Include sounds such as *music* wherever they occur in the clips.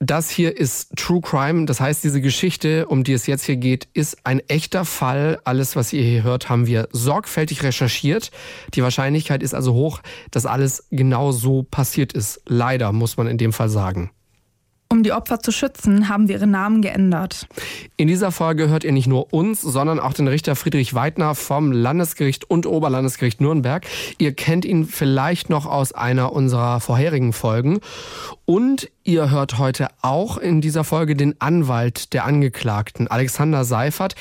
Das hier ist True Crime. Das heißt, diese Geschichte, um die es jetzt hier geht, ist ein echter Fall. Alles, was ihr hier hört, haben wir sorgfältig recherchiert. Die Wahrscheinlichkeit ist also hoch, dass alles genau so passiert ist. Leider, muss man in dem Fall sagen. Um die Opfer zu schützen, haben wir ihre Namen geändert. In dieser Folge hört ihr nicht nur uns, sondern auch den Richter Friedrich Weidner vom Landesgericht und Oberlandesgericht Nürnberg. Ihr kennt ihn vielleicht noch aus einer unserer vorherigen Folgen. Und ihr hört heute auch in dieser Folge den Anwalt der Angeklagten, Alexander Seifert.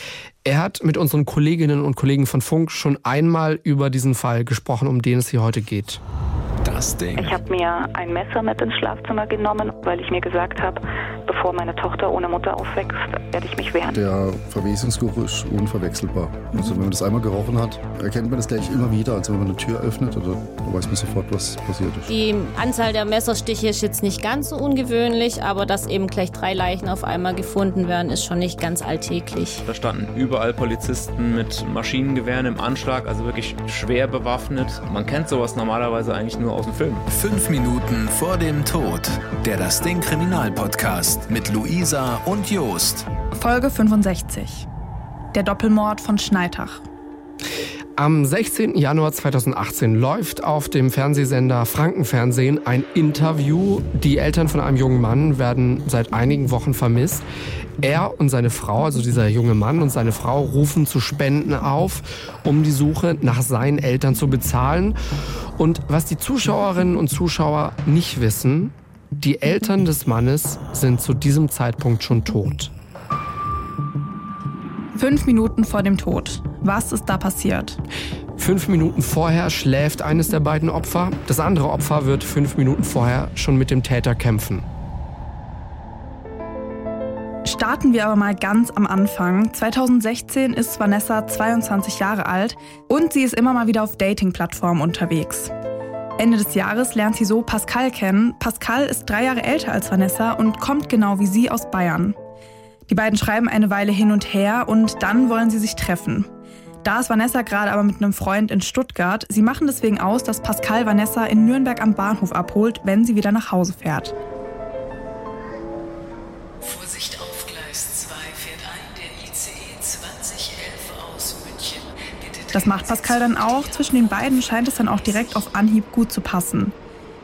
Er hat mit unseren Kolleginnen und Kollegen von Funk schon einmal über diesen Fall gesprochen, um den es hier heute geht. Das Ding. Ich habe mir ein Messer mit ins Schlafzimmer genommen, weil ich mir gesagt habe, bevor meine Tochter ohne Mutter aufwächst, werde ich mich wehren. Der Verwesungsgeruch ist unverwechselbar. Also wenn man das einmal gerochen hat, erkennt man das gleich immer wieder. Also wenn man eine Tür öffnet, oder, dann weiß man sofort, was passiert ist. Die Anzahl der Messerstiche ist jetzt nicht ganz so ungewöhnlich, aber dass eben gleich drei Leichen auf einmal gefunden werden, ist schon nicht ganz alltäglich. Da standen überall Polizisten mit Maschinengewehren im Anschlag, also wirklich schwer bewaffnet. Man kennt sowas normalerweise eigentlich nur aus dem Film. Fünf Minuten vor dem Tod. Der Das Ding Kriminalpodcast mit Luisa und Jost. Folge 65. Der Doppelmord von Schneitach. Am 16. Januar 2018 läuft auf dem Fernsehsender Frankenfernsehen ein Interview. Die Eltern von einem jungen Mann werden seit einigen Wochen vermisst. Er und seine Frau, also dieser junge Mann und seine Frau, rufen zu Spenden auf, um die Suche nach seinen Eltern zu bezahlen. Und was die Zuschauerinnen und Zuschauer nicht wissen, die Eltern des Mannes sind zu diesem Zeitpunkt schon tot. Fünf Minuten vor dem Tod. Was ist da passiert? Fünf Minuten vorher schläft eines der beiden Opfer. Das andere Opfer wird fünf Minuten vorher schon mit dem Täter kämpfen. Starten wir aber mal ganz am Anfang. 2016 ist Vanessa 22 Jahre alt und sie ist immer mal wieder auf Dating-Plattformen unterwegs. Ende des Jahres lernt sie so Pascal kennen. Pascal ist drei Jahre älter als Vanessa und kommt genau wie sie aus Bayern. Die beiden schreiben eine Weile hin und her und dann wollen sie sich treffen. Da ist Vanessa gerade aber mit einem Freund in Stuttgart. Sie machen deswegen aus, dass Pascal Vanessa in Nürnberg am Bahnhof abholt, wenn sie wieder nach Hause fährt. Vorsicht auf Gleis 2 fährt ein der ICE 2011 aus München. Das macht Pascal dann auch. Zwischen den beiden scheint es dann auch direkt auf Anhieb gut zu passen.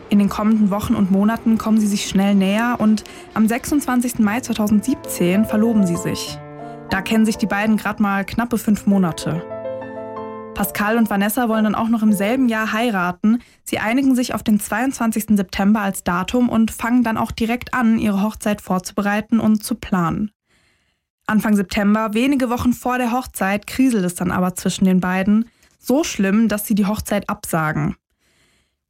In den kommenden Wochen und Monaten kommen sie sich schnell näher und am 26. Mai 2017 verloben sie sich. Da kennen sich die beiden gerade mal knappe fünf Monate. Pascal und Vanessa wollen dann auch noch im selben Jahr heiraten. Sie einigen sich auf den 22. September als Datum und fangen dann auch direkt an, ihre Hochzeit vorzubereiten und zu planen. Anfang September, wenige Wochen vor der Hochzeit, kriselt es dann aber zwischen den beiden. So schlimm, dass sie die Hochzeit absagen.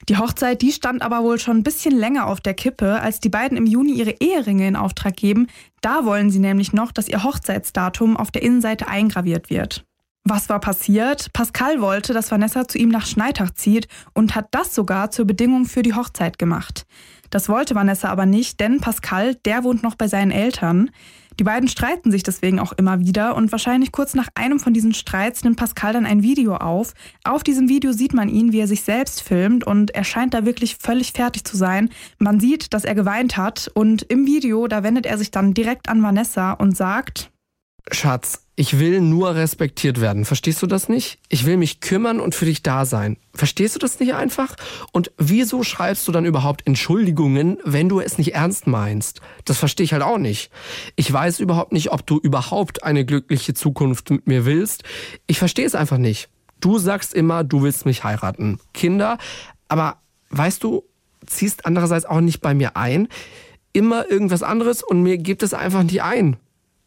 Die Hochzeit, die stand aber wohl schon ein bisschen länger auf der Kippe, als die beiden im Juni ihre Eheringe in Auftrag geben. Da wollen sie nämlich noch, dass ihr Hochzeitsdatum auf der Innenseite eingraviert wird. Was war passiert? Pascal wollte, dass Vanessa zu ihm nach Schneitach zieht und hat das sogar zur Bedingung für die Hochzeit gemacht. Das wollte Vanessa aber nicht, denn Pascal, der wohnt noch bei seinen Eltern. Die beiden streiten sich deswegen auch immer wieder und wahrscheinlich kurz nach einem von diesen Streits nimmt Pascal dann ein Video auf. Auf diesem Video sieht man ihn, wie er sich selbst filmt und er scheint da wirklich völlig fertig zu sein. Man sieht, dass er geweint hat und im Video, da wendet er sich dann direkt an Vanessa und sagt, Schatz, ich will nur respektiert werden. Verstehst du das nicht? Ich will mich kümmern und für dich da sein. Verstehst du das nicht einfach? Und wieso schreibst du dann überhaupt Entschuldigungen, wenn du es nicht ernst meinst? Das verstehe ich halt auch nicht. Ich weiß überhaupt nicht, ob du überhaupt eine glückliche Zukunft mit mir willst. Ich verstehe es einfach nicht. Du sagst immer, du willst mich heiraten. Kinder, aber weißt du, ziehst andererseits auch nicht bei mir ein. Immer irgendwas anderes und mir gibt es einfach nicht ein.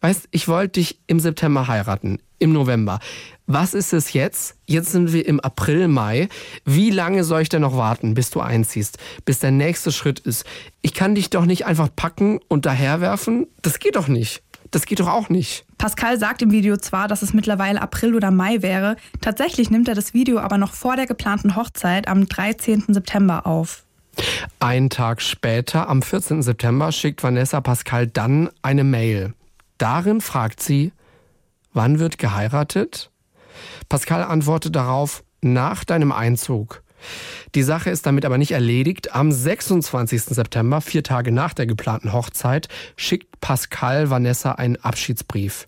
Weißt, ich wollte dich im September heiraten, im November. Was ist es jetzt? Jetzt sind wir im April, Mai. Wie lange soll ich denn noch warten, bis du einziehst, bis der nächste Schritt ist? Ich kann dich doch nicht einfach packen und daherwerfen. Das geht doch nicht. Das geht doch auch nicht. Pascal sagt im Video zwar, dass es mittlerweile April oder Mai wäre, tatsächlich nimmt er das Video aber noch vor der geplanten Hochzeit am 13. September auf. Einen Tag später, am 14. September, schickt Vanessa Pascal dann eine Mail. Darin fragt sie, wann wird geheiratet? Pascal antwortet darauf, nach deinem Einzug. Die Sache ist damit aber nicht erledigt. Am 26. September, vier Tage nach der geplanten Hochzeit, schickt Pascal Vanessa einen Abschiedsbrief.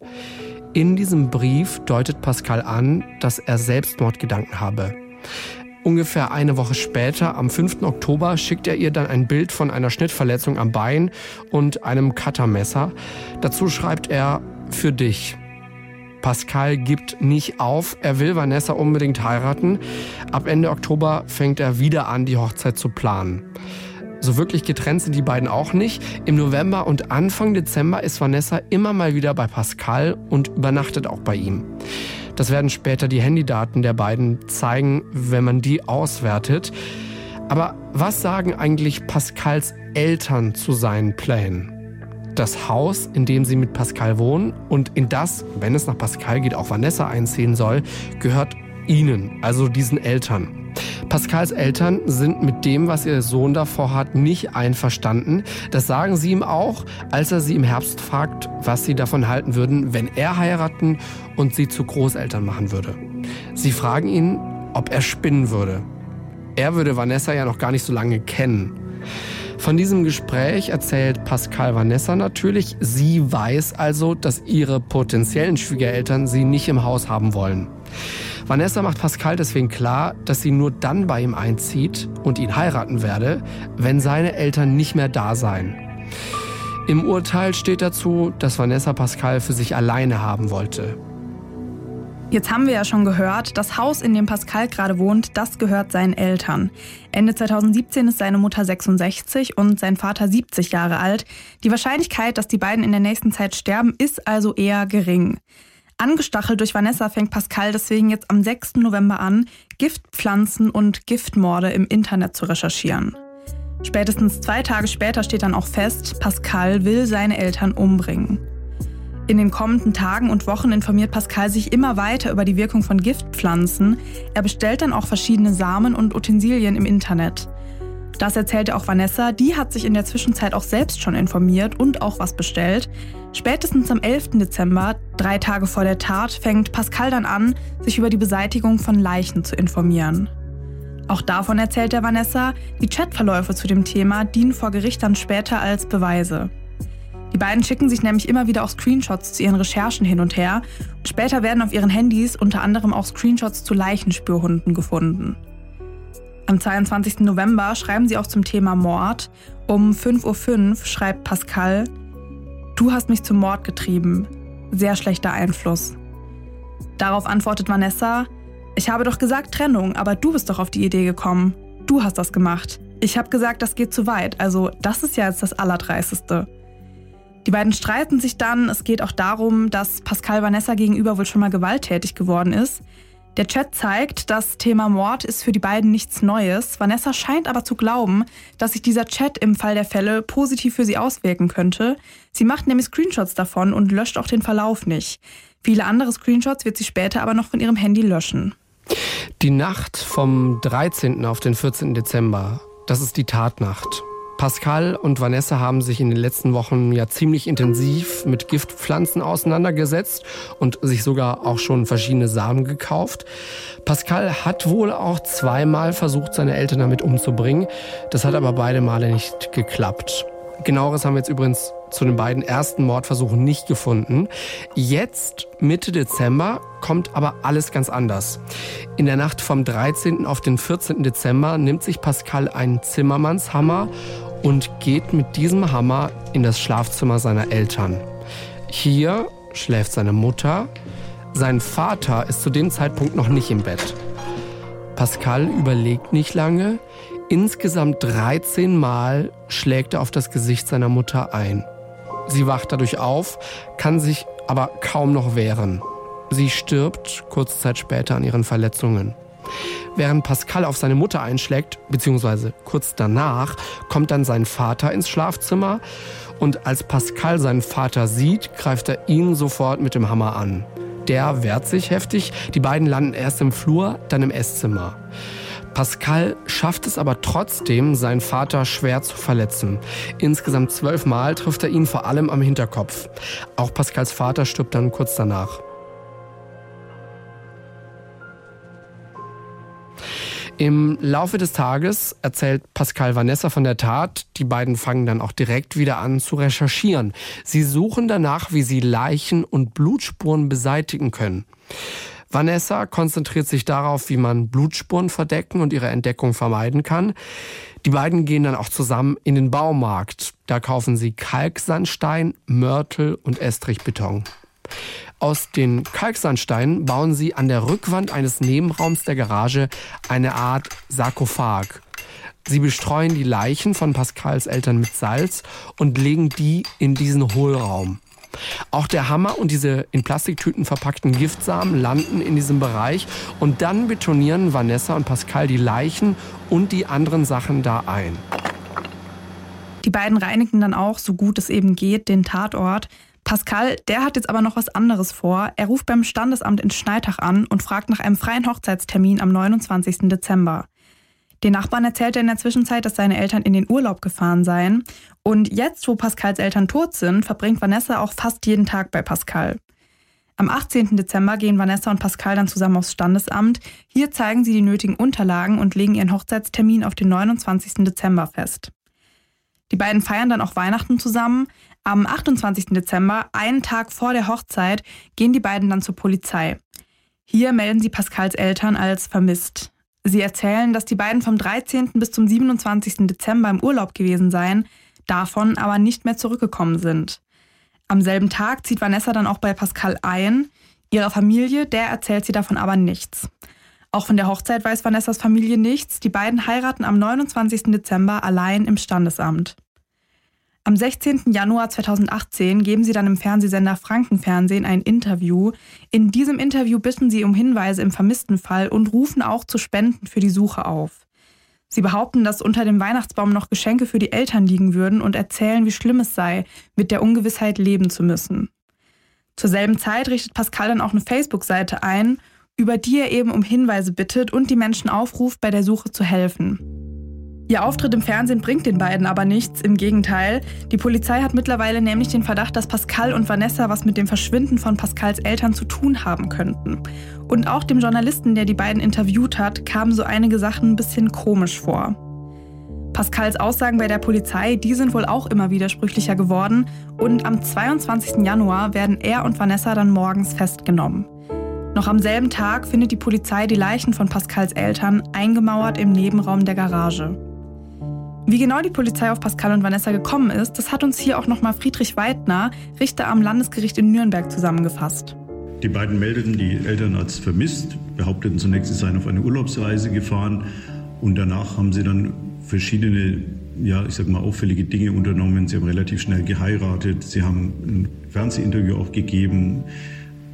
In diesem Brief deutet Pascal an, dass er Selbstmordgedanken habe. Ungefähr eine Woche später, am 5. Oktober, schickt er ihr dann ein Bild von einer Schnittverletzung am Bein und einem Cuttermesser. Dazu schreibt er, für dich. Pascal gibt nicht auf, er will Vanessa unbedingt heiraten. Ab Ende Oktober fängt er wieder an, die Hochzeit zu planen. So wirklich getrennt sind die beiden auch nicht. Im November und Anfang Dezember ist Vanessa immer mal wieder bei Pascal und übernachtet auch bei ihm. Das werden später die Handydaten der beiden zeigen, wenn man die auswertet. Aber was sagen eigentlich Pascals Eltern zu seinen Plänen? Das Haus, in dem sie mit Pascal wohnen und in das, wenn es nach Pascal geht, auch Vanessa einziehen soll, gehört ihnen, also diesen Eltern. Pascals Eltern sind mit dem, was ihr Sohn davor hat, nicht einverstanden. Das sagen sie ihm auch, als er sie im Herbst fragt, was sie davon halten würden, wenn er heiraten und sie zu Großeltern machen würde. Sie fragen ihn, ob er spinnen würde. Er würde Vanessa ja noch gar nicht so lange kennen. Von diesem Gespräch erzählt Pascal Vanessa natürlich. Sie weiß also, dass ihre potenziellen Schwiegereltern sie nicht im Haus haben wollen. Vanessa macht Pascal deswegen klar, dass sie nur dann bei ihm einzieht und ihn heiraten werde, wenn seine Eltern nicht mehr da seien. Im Urteil steht dazu, dass Vanessa Pascal für sich alleine haben wollte. Jetzt haben wir ja schon gehört, das Haus, in dem Pascal gerade wohnt, das gehört seinen Eltern. Ende 2017 ist seine Mutter 66 und sein Vater 70 Jahre alt. Die Wahrscheinlichkeit, dass die beiden in der nächsten Zeit sterben, ist also eher gering. Angestachelt durch Vanessa fängt Pascal deswegen jetzt am 6. November an, Giftpflanzen und Giftmorde im Internet zu recherchieren. Spätestens zwei Tage später steht dann auch fest, Pascal will seine Eltern umbringen. In den kommenden Tagen und Wochen informiert Pascal sich immer weiter über die Wirkung von Giftpflanzen. Er bestellt dann auch verschiedene Samen und Utensilien im Internet. Das erzählte auch Vanessa, die hat sich in der Zwischenzeit auch selbst schon informiert und auch was bestellt. Spätestens am 11. Dezember, drei Tage vor der Tat, fängt Pascal dann an, sich über die Beseitigung von Leichen zu informieren. Auch davon erzählt der Vanessa, die Chatverläufe zu dem Thema dienen vor Gericht dann später als Beweise. Die beiden schicken sich nämlich immer wieder auch Screenshots zu ihren Recherchen hin und her. Später werden auf ihren Handys unter anderem auch Screenshots zu Leichenspürhunden gefunden. Am 22. November schreiben sie auch zum Thema Mord. Um 5.05 Uhr schreibt Pascal, Du hast mich zum Mord getrieben. Sehr schlechter Einfluss. Darauf antwortet Vanessa, ich habe doch gesagt Trennung, aber du bist doch auf die Idee gekommen. Du hast das gemacht. Ich habe gesagt, das geht zu weit. Also das ist ja jetzt das Allerdreisteste. Die beiden streiten sich dann. Es geht auch darum, dass Pascal Vanessa gegenüber wohl schon mal gewalttätig geworden ist. Der Chat zeigt, das Thema Mord ist für die beiden nichts Neues. Vanessa scheint aber zu glauben, dass sich dieser Chat im Fall der Fälle positiv für sie auswirken könnte. Sie macht nämlich Screenshots davon und löscht auch den Verlauf nicht. Viele andere Screenshots wird sie später aber noch von ihrem Handy löschen. Die Nacht vom 13. auf den 14. Dezember, das ist die Tatnacht. Pascal und Vanessa haben sich in den letzten Wochen ja ziemlich intensiv mit Giftpflanzen auseinandergesetzt und sich sogar auch schon verschiedene Samen gekauft. Pascal hat wohl auch zweimal versucht, seine Eltern damit umzubringen. Das hat aber beide Male nicht geklappt. Genaueres haben wir jetzt übrigens zu den beiden ersten Mordversuchen nicht gefunden. Jetzt, Mitte Dezember, kommt aber alles ganz anders. In der Nacht vom 13. auf den 14. Dezember nimmt sich Pascal einen Zimmermannshammer und geht mit diesem Hammer in das Schlafzimmer seiner Eltern. Hier schläft seine Mutter. Sein Vater ist zu dem Zeitpunkt noch nicht im Bett. Pascal überlegt nicht lange. Insgesamt 13 Mal schlägt er auf das Gesicht seiner Mutter ein. Sie wacht dadurch auf, kann sich aber kaum noch wehren. Sie stirbt kurze Zeit später an ihren Verletzungen. Während Pascal auf seine Mutter einschlägt, beziehungsweise kurz danach, kommt dann sein Vater ins Schlafzimmer und als Pascal seinen Vater sieht, greift er ihn sofort mit dem Hammer an. Der wehrt sich heftig, die beiden landen erst im Flur, dann im Esszimmer. Pascal schafft es aber trotzdem, seinen Vater schwer zu verletzen. Insgesamt zwölfmal trifft er ihn vor allem am Hinterkopf. Auch Pascals Vater stirbt dann kurz danach. Im Laufe des Tages erzählt Pascal Vanessa von der Tat. Die beiden fangen dann auch direkt wieder an zu recherchieren. Sie suchen danach, wie sie Leichen und Blutspuren beseitigen können. Vanessa konzentriert sich darauf, wie man Blutspuren verdecken und ihre Entdeckung vermeiden kann. Die beiden gehen dann auch zusammen in den Baumarkt. Da kaufen sie Kalksandstein, Mörtel und Estrichbeton. Aus den Kalksandsteinen bauen sie an der Rückwand eines Nebenraums der Garage eine Art Sarkophag. Sie bestreuen die Leichen von Pascals Eltern mit Salz und legen die in diesen Hohlraum. Auch der Hammer und diese in Plastiktüten verpackten Giftsamen landen in diesem Bereich und dann betonieren Vanessa und Pascal die Leichen und die anderen Sachen da ein. Die beiden reinigen dann auch, so gut es eben geht, den Tatort. Pascal, der hat jetzt aber noch was anderes vor. Er ruft beim Standesamt in Schneitach an und fragt nach einem freien Hochzeitstermin am 29. Dezember. Den Nachbarn erzählt er in der Zwischenzeit, dass seine Eltern in den Urlaub gefahren seien. Und jetzt, wo Pascals Eltern tot sind, verbringt Vanessa auch fast jeden Tag bei Pascal. Am 18. Dezember gehen Vanessa und Pascal dann zusammen aufs Standesamt. Hier zeigen sie die nötigen Unterlagen und legen ihren Hochzeitstermin auf den 29. Dezember fest. Die beiden feiern dann auch Weihnachten zusammen. Am 28. Dezember, einen Tag vor der Hochzeit, gehen die beiden dann zur Polizei. Hier melden sie Pascals Eltern als vermisst. Sie erzählen, dass die beiden vom 13. bis zum 27. Dezember im Urlaub gewesen seien, davon aber nicht mehr zurückgekommen sind. Am selben Tag zieht Vanessa dann auch bei Pascal ein. Ihrer Familie, der erzählt sie davon aber nichts. Auch von der Hochzeit weiß Vanessas Familie nichts. Die beiden heiraten am 29. Dezember allein im Standesamt. Am 16. Januar 2018 geben sie dann im Fernsehsender Frankenfernsehen ein Interview. In diesem Interview bitten sie um Hinweise im vermissten Fall und rufen auch zu Spenden für die Suche auf. Sie behaupten, dass unter dem Weihnachtsbaum noch Geschenke für die Eltern liegen würden und erzählen, wie schlimm es sei, mit der Ungewissheit leben zu müssen. Zur selben Zeit richtet Pascal dann auch eine Facebook-Seite ein, über die er eben um Hinweise bittet und die Menschen aufruft, bei der Suche zu helfen. Ihr Auftritt im Fernsehen bringt den beiden aber nichts, im Gegenteil. Die Polizei hat mittlerweile nämlich den Verdacht, dass Pascal und Vanessa was mit dem Verschwinden von Pascals Eltern zu tun haben könnten. Und auch dem Journalisten, der die beiden interviewt hat, kamen so einige Sachen ein bisschen komisch vor. Pascals Aussagen bei der Polizei, die sind wohl auch immer widersprüchlicher geworden und am 22. Januar werden er und Vanessa dann morgens festgenommen. Noch am selben Tag findet die Polizei die Leichen von Pascals Eltern eingemauert im Nebenraum der Garage. Wie genau die Polizei auf Pascal und Vanessa gekommen ist, das hat uns hier auch nochmal Friedrich Weidner, Richter am Landesgericht in Nürnberg, zusammengefasst. Die beiden meldeten die Eltern als vermisst, behaupteten zunächst, sie seien auf eine Urlaubsreise gefahren und danach haben sie dann verschiedene, ja, ich sag mal, auffällige Dinge unternommen. Sie haben relativ schnell geheiratet, sie haben ein Fernsehinterview auch gegeben,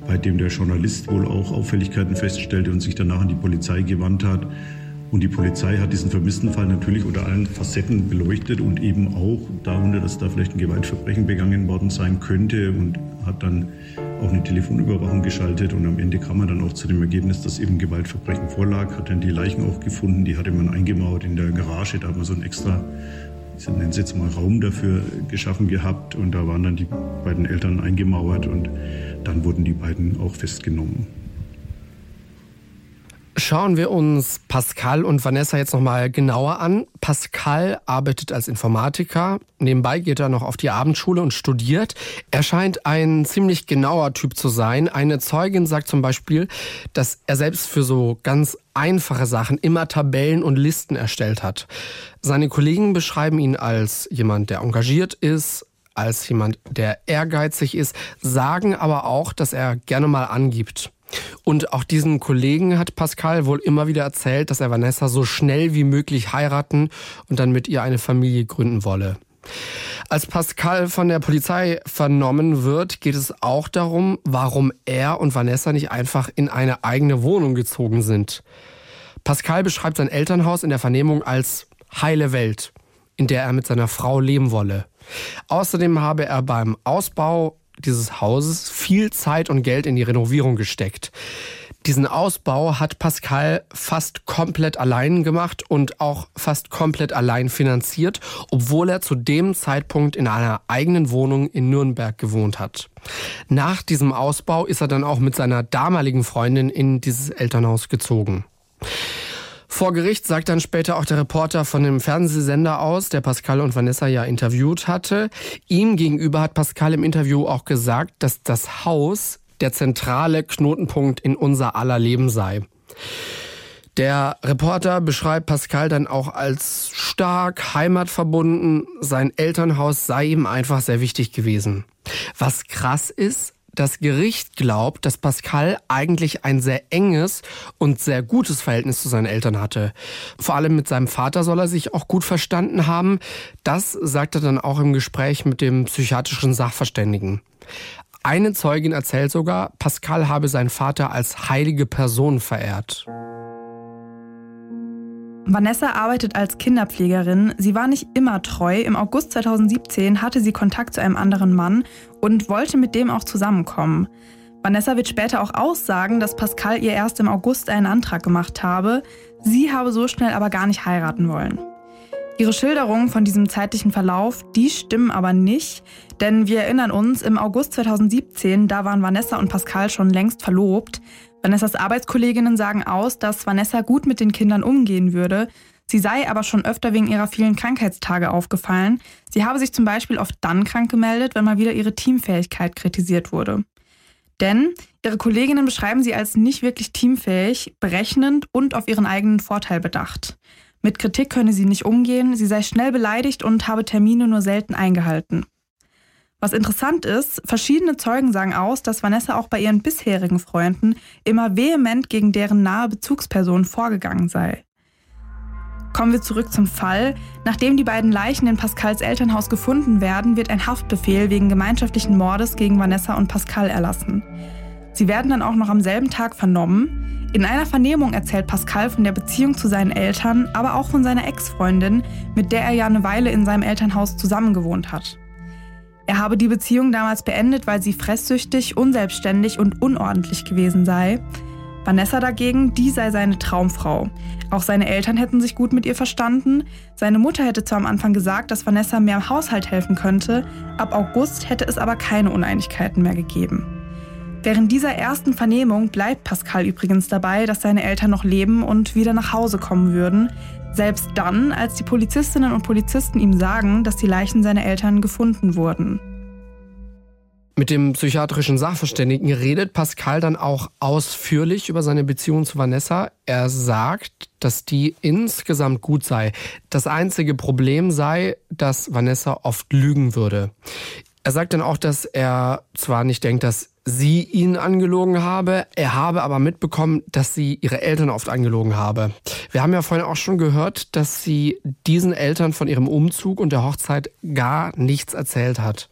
bei dem der Journalist wohl auch Auffälligkeiten feststellte und sich danach an die Polizei gewandt hat. Und die Polizei hat diesen vermissten Fall natürlich unter allen Facetten beleuchtet und eben auch darunter, dass da vielleicht ein Gewaltverbrechen begangen worden sein könnte und hat dann auch eine Telefonüberwachung geschaltet. Und am Ende kam man dann auch zu dem Ergebnis, dass eben Gewaltverbrechen vorlag, hat dann die Leichen auch gefunden, die hatte man eingemauert in der Garage, da hat man so einen extra, ich nenne es jetzt mal Raum dafür geschaffen gehabt. Und da waren dann die beiden Eltern eingemauert und dann wurden die beiden auch festgenommen. Schauen wir uns Pascal und Vanessa jetzt nochmal genauer an. Pascal arbeitet als Informatiker. Nebenbei geht er noch auf die Abendschule und studiert. Er scheint ein ziemlich genauer Typ zu sein. Eine Zeugin sagt zum Beispiel, dass er selbst für so ganz einfache Sachen immer Tabellen und Listen erstellt hat. Seine Kollegen beschreiben ihn als jemand, der engagiert ist, als jemand, der ehrgeizig ist, sagen aber auch, dass er gerne mal angibt. Und auch diesen Kollegen hat Pascal wohl immer wieder erzählt, dass er Vanessa so schnell wie möglich heiraten und dann mit ihr eine Familie gründen wolle. Als Pascal von der Polizei vernommen wird, geht es auch darum, warum er und Vanessa nicht einfach in eine eigene Wohnung gezogen sind. Pascal beschreibt sein Elternhaus in der Vernehmung als heile Welt, in der er mit seiner Frau leben wolle. Außerdem habe er beim Ausbau dieses Hauses viel Zeit und Geld in die Renovierung gesteckt. Diesen Ausbau hat Pascal fast komplett allein gemacht und auch fast komplett allein finanziert, obwohl er zu dem Zeitpunkt in einer eigenen Wohnung in Nürnberg gewohnt hat. Nach diesem Ausbau ist er dann auch mit seiner damaligen Freundin in dieses Elternhaus gezogen. Vor Gericht sagt dann später auch der Reporter von dem Fernsehsender aus, der Pascal und Vanessa ja interviewt hatte. Ihm gegenüber hat Pascal im Interview auch gesagt, dass das Haus der zentrale Knotenpunkt in unser aller Leben sei. Der Reporter beschreibt Pascal dann auch als stark, heimatverbunden. Sein Elternhaus sei ihm einfach sehr wichtig gewesen. Was krass ist, das Gericht glaubt, dass Pascal eigentlich ein sehr enges und sehr gutes Verhältnis zu seinen Eltern hatte. Vor allem mit seinem Vater soll er sich auch gut verstanden haben. Das sagt er dann auch im Gespräch mit dem psychiatrischen Sachverständigen. Eine Zeugin erzählt sogar, Pascal habe seinen Vater als heilige Person verehrt. Vanessa arbeitet als Kinderpflegerin. Sie war nicht immer treu. Im August 2017 hatte sie Kontakt zu einem anderen Mann und wollte mit dem auch zusammenkommen. Vanessa wird später auch aussagen, dass Pascal ihr erst im August einen Antrag gemacht habe. Sie habe so schnell aber gar nicht heiraten wollen. Ihre Schilderungen von diesem zeitlichen Verlauf, die stimmen aber nicht, denn wir erinnern uns, im August 2017, da waren Vanessa und Pascal schon längst verlobt. Vanessas Arbeitskolleginnen sagen aus, dass Vanessa gut mit den Kindern umgehen würde. Sie sei aber schon öfter wegen ihrer vielen Krankheitstage aufgefallen. Sie habe sich zum Beispiel oft dann krank gemeldet, wenn mal wieder ihre Teamfähigkeit kritisiert wurde. Denn ihre Kolleginnen beschreiben sie als nicht wirklich teamfähig, berechnend und auf ihren eigenen Vorteil bedacht. Mit Kritik könne sie nicht umgehen, sie sei schnell beleidigt und habe Termine nur selten eingehalten. Was interessant ist, verschiedene Zeugen sagen aus, dass Vanessa auch bei ihren bisherigen Freunden immer vehement gegen deren nahe Bezugsperson vorgegangen sei. Kommen wir zurück zum Fall. Nachdem die beiden Leichen in Pascals Elternhaus gefunden werden, wird ein Haftbefehl wegen gemeinschaftlichen Mordes gegen Vanessa und Pascal erlassen. Sie werden dann auch noch am selben Tag vernommen. In einer Vernehmung erzählt Pascal von der Beziehung zu seinen Eltern, aber auch von seiner Ex-Freundin, mit der er ja eine Weile in seinem Elternhaus zusammengewohnt hat. Er habe die Beziehung damals beendet, weil sie fresssüchtig, unselbstständig und unordentlich gewesen sei. Vanessa dagegen, die sei seine Traumfrau. Auch seine Eltern hätten sich gut mit ihr verstanden. Seine Mutter hätte zwar am Anfang gesagt, dass Vanessa mehr im Haushalt helfen könnte, ab August hätte es aber keine Uneinigkeiten mehr gegeben. Während dieser ersten Vernehmung bleibt Pascal übrigens dabei, dass seine Eltern noch leben und wieder nach Hause kommen würden. Selbst dann, als die Polizistinnen und Polizisten ihm sagen, dass die Leichen seiner Eltern gefunden wurden. Mit dem psychiatrischen Sachverständigen redet Pascal dann auch ausführlich über seine Beziehung zu Vanessa. Er sagt, dass die insgesamt gut sei. Das einzige Problem sei, dass Vanessa oft lügen würde. Er sagt dann auch, dass er zwar nicht denkt, dass sie ihn angelogen habe. Er habe aber mitbekommen, dass sie ihre Eltern oft angelogen habe. Wir haben ja vorhin auch schon gehört, dass sie diesen Eltern von ihrem Umzug und der Hochzeit gar nichts erzählt hat.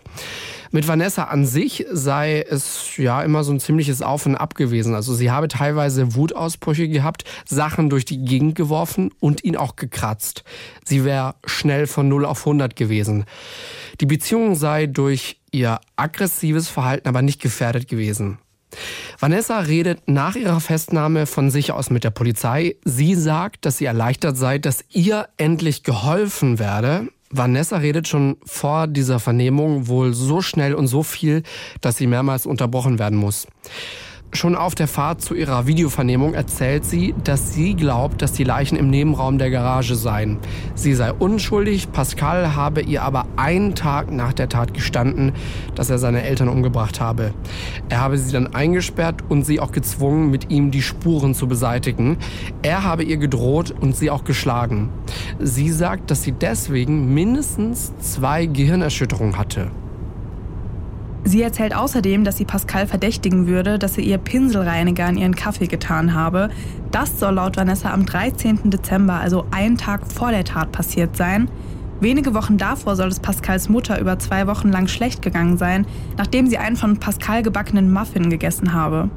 Mit Vanessa an sich sei es ja immer so ein ziemliches Auf und Ab gewesen. Also sie habe teilweise Wutausbrüche gehabt, Sachen durch die Gegend geworfen und ihn auch gekratzt. Sie wäre schnell von 0 auf 100 gewesen. Die Beziehung sei durch ihr aggressives Verhalten aber nicht gefährdet gewesen. Vanessa redet nach ihrer Festnahme von sich aus mit der Polizei. Sie sagt, dass sie erleichtert sei, dass ihr endlich geholfen werde. Vanessa redet schon vor dieser Vernehmung wohl so schnell und so viel, dass sie mehrmals unterbrochen werden muss. Schon auf der Fahrt zu ihrer Videovernehmung erzählt sie, dass sie glaubt, dass die Leichen im Nebenraum der Garage seien. Sie sei unschuldig, Pascal habe ihr aber einen Tag nach der Tat gestanden, dass er seine Eltern umgebracht habe. Er habe sie dann eingesperrt und sie auch gezwungen, mit ihm die Spuren zu beseitigen. Er habe ihr gedroht und sie auch geschlagen. Sie sagt, dass sie deswegen mindestens zwei Gehirnerschütterungen hatte. Sie erzählt außerdem, dass sie Pascal verdächtigen würde, dass er ihr Pinselreiniger in ihren Kaffee getan habe. Das soll laut Vanessa am 13. Dezember, also einen Tag vor der Tat, passiert sein. Wenige Wochen davor soll es Pascals Mutter über zwei Wochen lang schlecht gegangen sein, nachdem sie einen von Pascal gebackenen Muffin gegessen habe.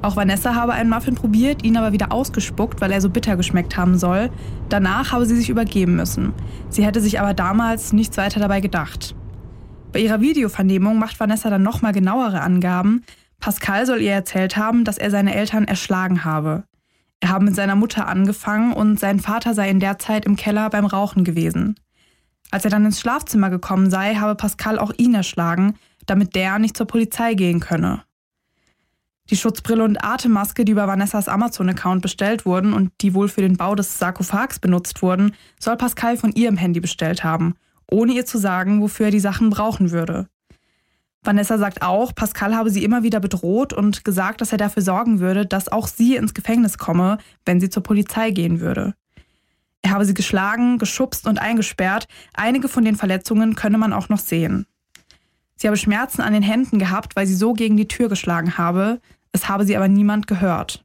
Auch Vanessa habe einen Muffin probiert, ihn aber wieder ausgespuckt, weil er so bitter geschmeckt haben soll. Danach habe sie sich übergeben müssen. Sie hätte sich aber damals nichts weiter dabei gedacht. Bei ihrer Videovernehmung macht Vanessa dann nochmal genauere Angaben. Pascal soll ihr erzählt haben, dass er seine Eltern erschlagen habe. Er habe mit seiner Mutter angefangen und sein Vater sei in der Zeit im Keller beim Rauchen gewesen. Als er dann ins Schlafzimmer gekommen sei, habe Pascal auch ihn erschlagen, damit der nicht zur Polizei gehen könne. Die Schutzbrille und Atemmaske, die über Vanessas Amazon-Account bestellt wurden und die wohl für den Bau des Sarkophags benutzt wurden, soll Pascal von ihrem Handy bestellt haben, ohne ihr zu sagen, wofür er die Sachen brauchen würde. Vanessa sagt auch, Pascal habe sie immer wieder bedroht und gesagt, dass er dafür sorgen würde, dass auch sie ins Gefängnis komme, wenn sie zur Polizei gehen würde. Er habe sie geschlagen, geschubst und eingesperrt. Einige von den Verletzungen könne man auch noch sehen. Sie habe Schmerzen an den Händen gehabt, weil sie so gegen die Tür geschlagen habe. Es habe sie aber niemand gehört.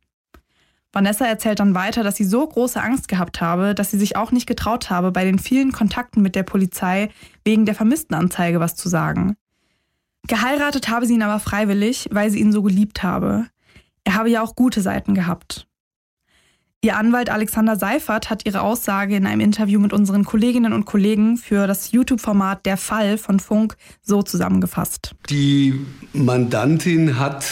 Vanessa erzählt dann weiter, dass sie so große Angst gehabt habe, dass sie sich auch nicht getraut habe, bei den vielen Kontakten mit der Polizei wegen der Vermisstenanzeige was zu sagen. Geheiratet habe sie ihn aber freiwillig, weil sie ihn so geliebt habe. Er habe ja auch gute Seiten gehabt. Ihr Anwalt Alexander Seifert hat ihre Aussage in einem Interview mit unseren Kolleginnen und Kollegen für das YouTube-Format Der Fall von Funk so zusammengefasst. Die Mandantin hat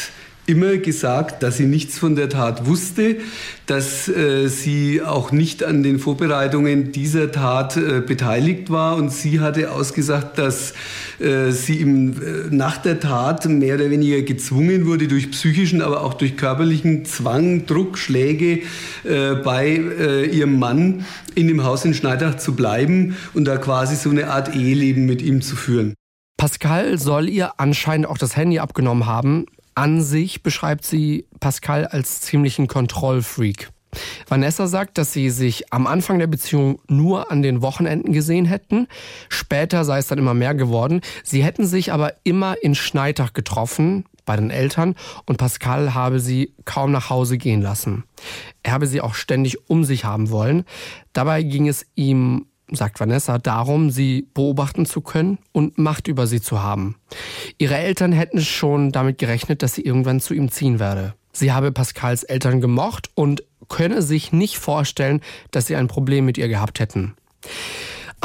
immer gesagt, dass sie nichts von der Tat wusste, dass äh, sie auch nicht an den Vorbereitungen dieser Tat äh, beteiligt war. Und sie hatte ausgesagt, dass äh, sie im, äh, nach der Tat mehr oder weniger gezwungen wurde durch psychischen, aber auch durch körperlichen Zwang, Druck, Schläge äh, bei äh, ihrem Mann in dem Haus in Schneidach zu bleiben und da quasi so eine Art Eheleben mit ihm zu führen. Pascal soll ihr anscheinend auch das Handy abgenommen haben, an sich beschreibt sie Pascal als ziemlichen Kontrollfreak. Vanessa sagt, dass sie sich am Anfang der Beziehung nur an den Wochenenden gesehen hätten. Später sei es dann immer mehr geworden. Sie hätten sich aber immer in Schneitach getroffen bei den Eltern und Pascal habe sie kaum nach Hause gehen lassen. Er habe sie auch ständig um sich haben wollen. Dabei ging es ihm sagt Vanessa, darum, sie beobachten zu können und Macht über sie zu haben. Ihre Eltern hätten schon damit gerechnet, dass sie irgendwann zu ihm ziehen werde. Sie habe Pascals Eltern gemocht und könne sich nicht vorstellen, dass sie ein Problem mit ihr gehabt hätten.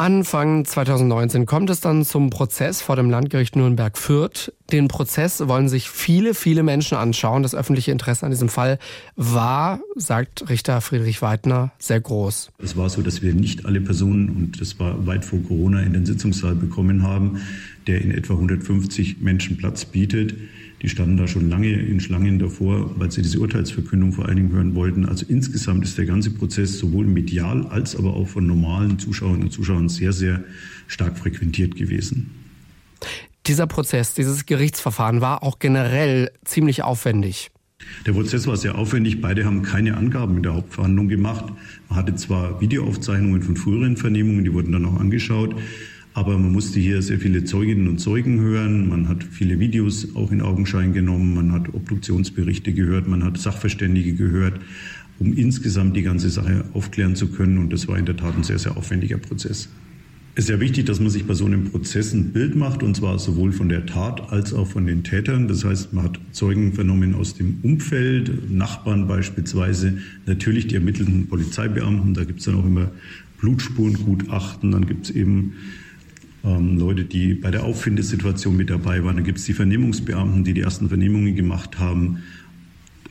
Anfang 2019 kommt es dann zum Prozess vor dem Landgericht Nürnberg-Fürth. Den Prozess wollen sich viele, viele Menschen anschauen. Das öffentliche Interesse an diesem Fall war, sagt Richter Friedrich Weidner, sehr groß. Es war so, dass wir nicht alle Personen, und das war weit vor Corona, in den Sitzungssaal bekommen haben, der in etwa 150 Menschen Platz bietet. Die standen da schon lange in Schlangen davor, weil sie diese Urteilsverkündung vor allen Dingen hören wollten. Also insgesamt ist der ganze Prozess sowohl medial als aber auch von normalen Zuschauerinnen und Zuschauern sehr, sehr stark frequentiert gewesen. Dieser Prozess, dieses Gerichtsverfahren war auch generell ziemlich aufwendig. Der Prozess war sehr aufwendig. Beide haben keine Angaben in der Hauptverhandlung gemacht. Man hatte zwar Videoaufzeichnungen von früheren Vernehmungen, die wurden dann auch angeschaut. Aber man musste hier sehr viele Zeuginnen und Zeugen hören. Man hat viele Videos auch in Augenschein genommen. Man hat Obduktionsberichte gehört. Man hat Sachverständige gehört, um insgesamt die ganze Sache aufklären zu können. Und das war in der Tat ein sehr, sehr aufwendiger Prozess. Es ist ja wichtig, dass man sich bei so einem Prozess ein Bild macht, und zwar sowohl von der Tat als auch von den Tätern. Das heißt, man hat Zeugen vernommen aus dem Umfeld, Nachbarn beispielsweise, natürlich die ermittelnden Polizeibeamten. Da gibt es dann auch immer Blutspurengutachten. Dann gibt es eben ähm, Leute, die bei der Auffindesituation mit dabei waren. Dann gibt es die Vernehmungsbeamten, die die ersten Vernehmungen gemacht haben.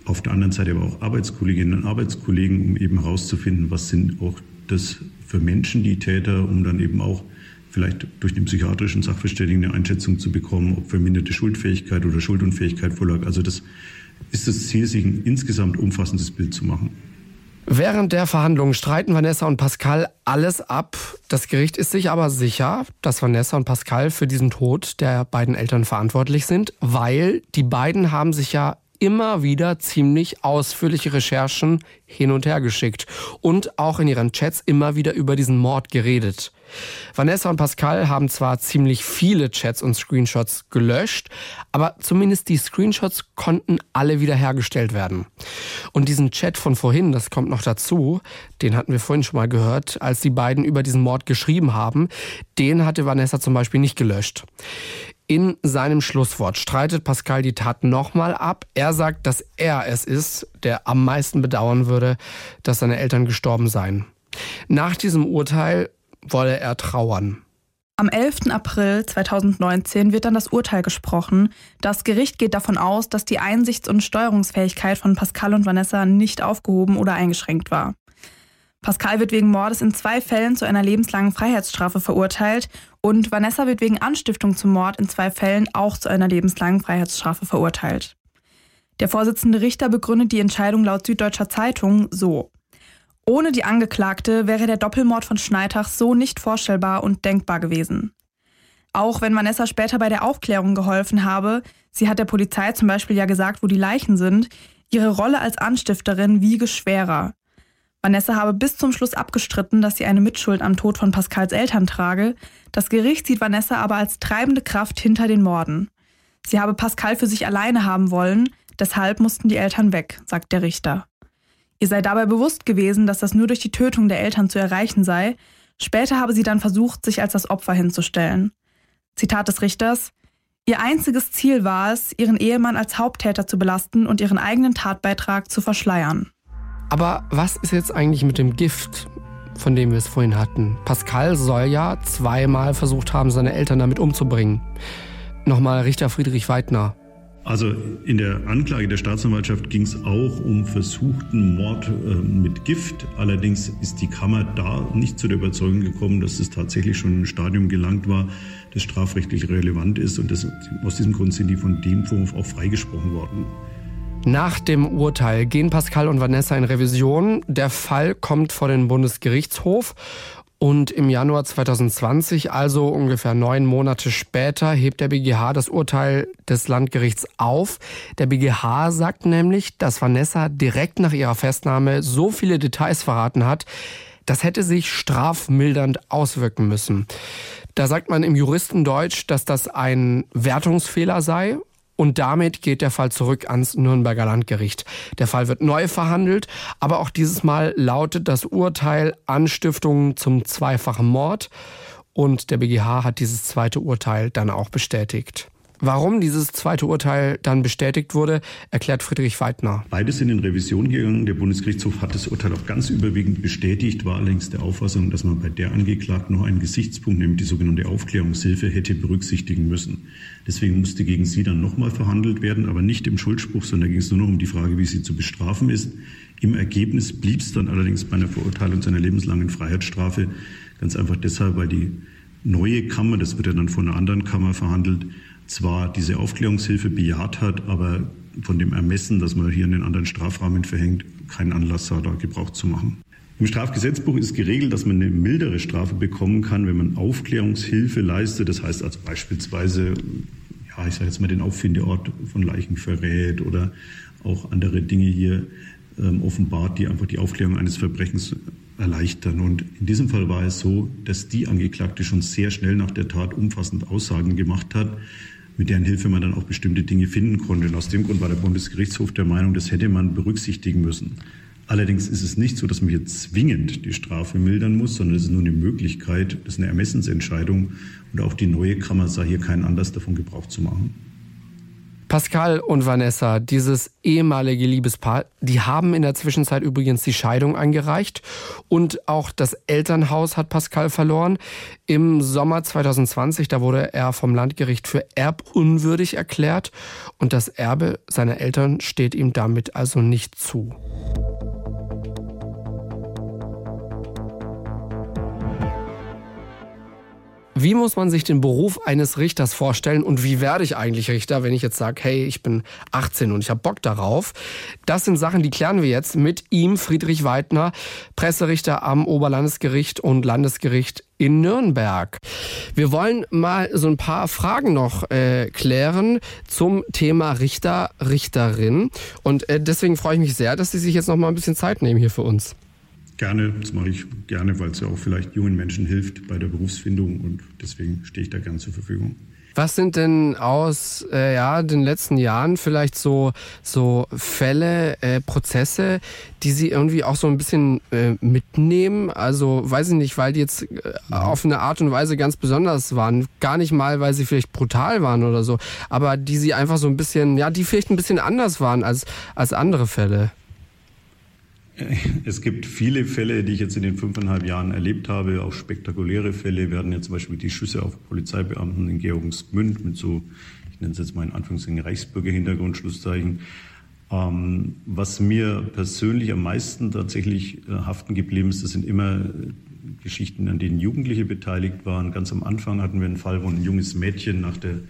Auf der anderen Seite aber auch Arbeitskolleginnen und Arbeitskollegen, um eben herauszufinden, was sind auch das für Menschen, die Täter, um dann eben auch vielleicht durch den psychiatrischen Sachverständigen eine Einschätzung zu bekommen, ob verminderte Schuldfähigkeit oder Schuldunfähigkeit vorlag. Also das ist das Ziel, sich ein insgesamt umfassendes Bild zu machen. Während der Verhandlungen streiten Vanessa und Pascal alles ab. Das Gericht ist sich aber sicher, dass Vanessa und Pascal für diesen Tod der beiden Eltern verantwortlich sind, weil die beiden haben sich ja immer wieder ziemlich ausführliche Recherchen hin und her geschickt und auch in ihren Chats immer wieder über diesen Mord geredet. Vanessa und Pascal haben zwar ziemlich viele Chats und Screenshots gelöscht, aber zumindest die Screenshots konnten alle wiederhergestellt werden. Und diesen Chat von vorhin, das kommt noch dazu, den hatten wir vorhin schon mal gehört, als die beiden über diesen Mord geschrieben haben, den hatte Vanessa zum Beispiel nicht gelöscht. In seinem Schlusswort streitet Pascal die Tat nochmal ab. Er sagt, dass er es ist, der am meisten bedauern würde, dass seine Eltern gestorben seien. Nach diesem Urteil wolle er trauern. Am 11. April 2019 wird dann das Urteil gesprochen. Das Gericht geht davon aus, dass die Einsichts- und Steuerungsfähigkeit von Pascal und Vanessa nicht aufgehoben oder eingeschränkt war. Pascal wird wegen Mordes in zwei Fällen zu einer lebenslangen Freiheitsstrafe verurteilt und Vanessa wird wegen Anstiftung zum Mord in zwei Fällen auch zu einer lebenslangen Freiheitsstrafe verurteilt. Der Vorsitzende Richter begründet die Entscheidung laut Süddeutscher Zeitung so. Ohne die Angeklagte wäre der Doppelmord von Schneitach so nicht vorstellbar und denkbar gewesen. Auch wenn Vanessa später bei der Aufklärung geholfen habe, sie hat der Polizei zum Beispiel ja gesagt, wo die Leichen sind, ihre Rolle als Anstifterin wiege schwerer. Vanessa habe bis zum Schluss abgestritten, dass sie eine Mitschuld am Tod von Pascals Eltern trage. Das Gericht sieht Vanessa aber als treibende Kraft hinter den Morden. Sie habe Pascal für sich alleine haben wollen, deshalb mussten die Eltern weg, sagt der Richter. Ihr sei dabei bewusst gewesen, dass das nur durch die Tötung der Eltern zu erreichen sei. Später habe sie dann versucht, sich als das Opfer hinzustellen. Zitat des Richters Ihr einziges Ziel war es, ihren Ehemann als Haupttäter zu belasten und ihren eigenen Tatbeitrag zu verschleiern. Aber was ist jetzt eigentlich mit dem Gift, von dem wir es vorhin hatten? Pascal soll ja zweimal versucht haben, seine Eltern damit umzubringen. Nochmal Richter Friedrich Weidner. Also in der Anklage der Staatsanwaltschaft ging es auch um versuchten Mord äh, mit Gift. Allerdings ist die Kammer da nicht zu der Überzeugung gekommen, dass es tatsächlich schon in ein Stadium gelangt war, das strafrechtlich relevant ist. Und das, aus diesem Grund sind die von dem Vorwurf auch freigesprochen worden. Nach dem Urteil gehen Pascal und Vanessa in Revision. Der Fall kommt vor den Bundesgerichtshof und im Januar 2020, also ungefähr neun Monate später, hebt der BGH das Urteil des Landgerichts auf. Der BGH sagt nämlich, dass Vanessa direkt nach ihrer Festnahme so viele Details verraten hat, das hätte sich strafmildernd auswirken müssen. Da sagt man im Juristendeutsch, dass das ein Wertungsfehler sei und damit geht der Fall zurück ans Nürnberger Landgericht. Der Fall wird neu verhandelt, aber auch dieses Mal lautet das Urteil Anstiftung zum zweifachen Mord. Und der BGH hat dieses zweite Urteil dann auch bestätigt. Warum dieses zweite Urteil dann bestätigt wurde, erklärt Friedrich Weidner. Beides sind in Revision gegangen. Der Bundesgerichtshof hat das Urteil auch ganz überwiegend bestätigt, war allerdings der Auffassung, dass man bei der Angeklagten noch einen Gesichtspunkt, nämlich die sogenannte Aufklärungshilfe, hätte berücksichtigen müssen. Deswegen musste gegen sie dann nochmal verhandelt werden, aber nicht im Schuldspruch, sondern ging es nur noch um die Frage, wie sie zu bestrafen ist. Im Ergebnis blieb es dann allerdings bei einer Verurteilung zu einer lebenslangen Freiheitsstrafe. Ganz einfach deshalb, weil die neue Kammer, das wird ja dann von einer anderen Kammer verhandelt, zwar diese Aufklärungshilfe bejaht hat, aber von dem Ermessen, dass man hier einen anderen Strafrahmen verhängt, keinen Anlass sah, da Gebrauch zu machen. Im Strafgesetzbuch ist geregelt, dass man eine mildere Strafe bekommen kann, wenn man Aufklärungshilfe leistet. Das heißt also beispielsweise, ja, ich sage jetzt mal den Auffindeort von Leichen verrät oder auch andere Dinge hier ähm, offenbart, die einfach die Aufklärung eines Verbrechens erleichtern. Und in diesem Fall war es so, dass die Angeklagte schon sehr schnell nach der Tat umfassend Aussagen gemacht hat, mit deren Hilfe man dann auch bestimmte Dinge finden konnte. Und aus dem Grund war der Bundesgerichtshof der Meinung, das hätte man berücksichtigen müssen. Allerdings ist es nicht so, dass man hier zwingend die Strafe mildern muss, sondern es ist nur eine Möglichkeit, das ist eine Ermessensentscheidung. Und auch die neue Kammer sah hier keinen Anlass davon Gebrauch zu machen. Pascal und Vanessa, dieses ehemalige Liebespaar, die haben in der Zwischenzeit übrigens die Scheidung eingereicht und auch das Elternhaus hat Pascal verloren. Im Sommer 2020, da wurde er vom Landgericht für erbunwürdig erklärt und das Erbe seiner Eltern steht ihm damit also nicht zu. Wie muss man sich den Beruf eines Richters vorstellen und wie werde ich eigentlich Richter, wenn ich jetzt sage, hey, ich bin 18 und ich habe Bock darauf? Das sind Sachen, die klären wir jetzt mit ihm, Friedrich Weidner, Presserichter am Oberlandesgericht und Landesgericht in Nürnberg. Wir wollen mal so ein paar Fragen noch äh, klären zum Thema Richter, Richterin. Und äh, deswegen freue ich mich sehr, dass Sie sich jetzt noch mal ein bisschen Zeit nehmen hier für uns. Gerne, das mache ich gerne, weil es ja auch vielleicht jungen Menschen hilft bei der Berufsfindung und deswegen stehe ich da gern zur Verfügung. Was sind denn aus äh, ja, den letzten Jahren vielleicht so, so Fälle, äh, Prozesse, die Sie irgendwie auch so ein bisschen äh, mitnehmen? Also weiß ich nicht, weil die jetzt äh, auf eine Art und Weise ganz besonders waren. Gar nicht mal, weil sie vielleicht brutal waren oder so, aber die Sie einfach so ein bisschen, ja, die vielleicht ein bisschen anders waren als, als andere Fälle. Es gibt viele Fälle, die ich jetzt in den fünfeinhalb Jahren erlebt habe, auch spektakuläre Fälle. Wir hatten ja zum Beispiel die Schüsse auf Polizeibeamten in Georgensgmünd mit so, ich nenne es jetzt mal in Anführungszeichen Reichsbürger-Hintergrund, Schlusszeichen. Ähm, was mir persönlich am meisten tatsächlich äh, haften geblieben ist, das sind immer Geschichten, an denen Jugendliche beteiligt waren. Ganz am Anfang hatten wir einen Fall, wo ein junges Mädchen nach der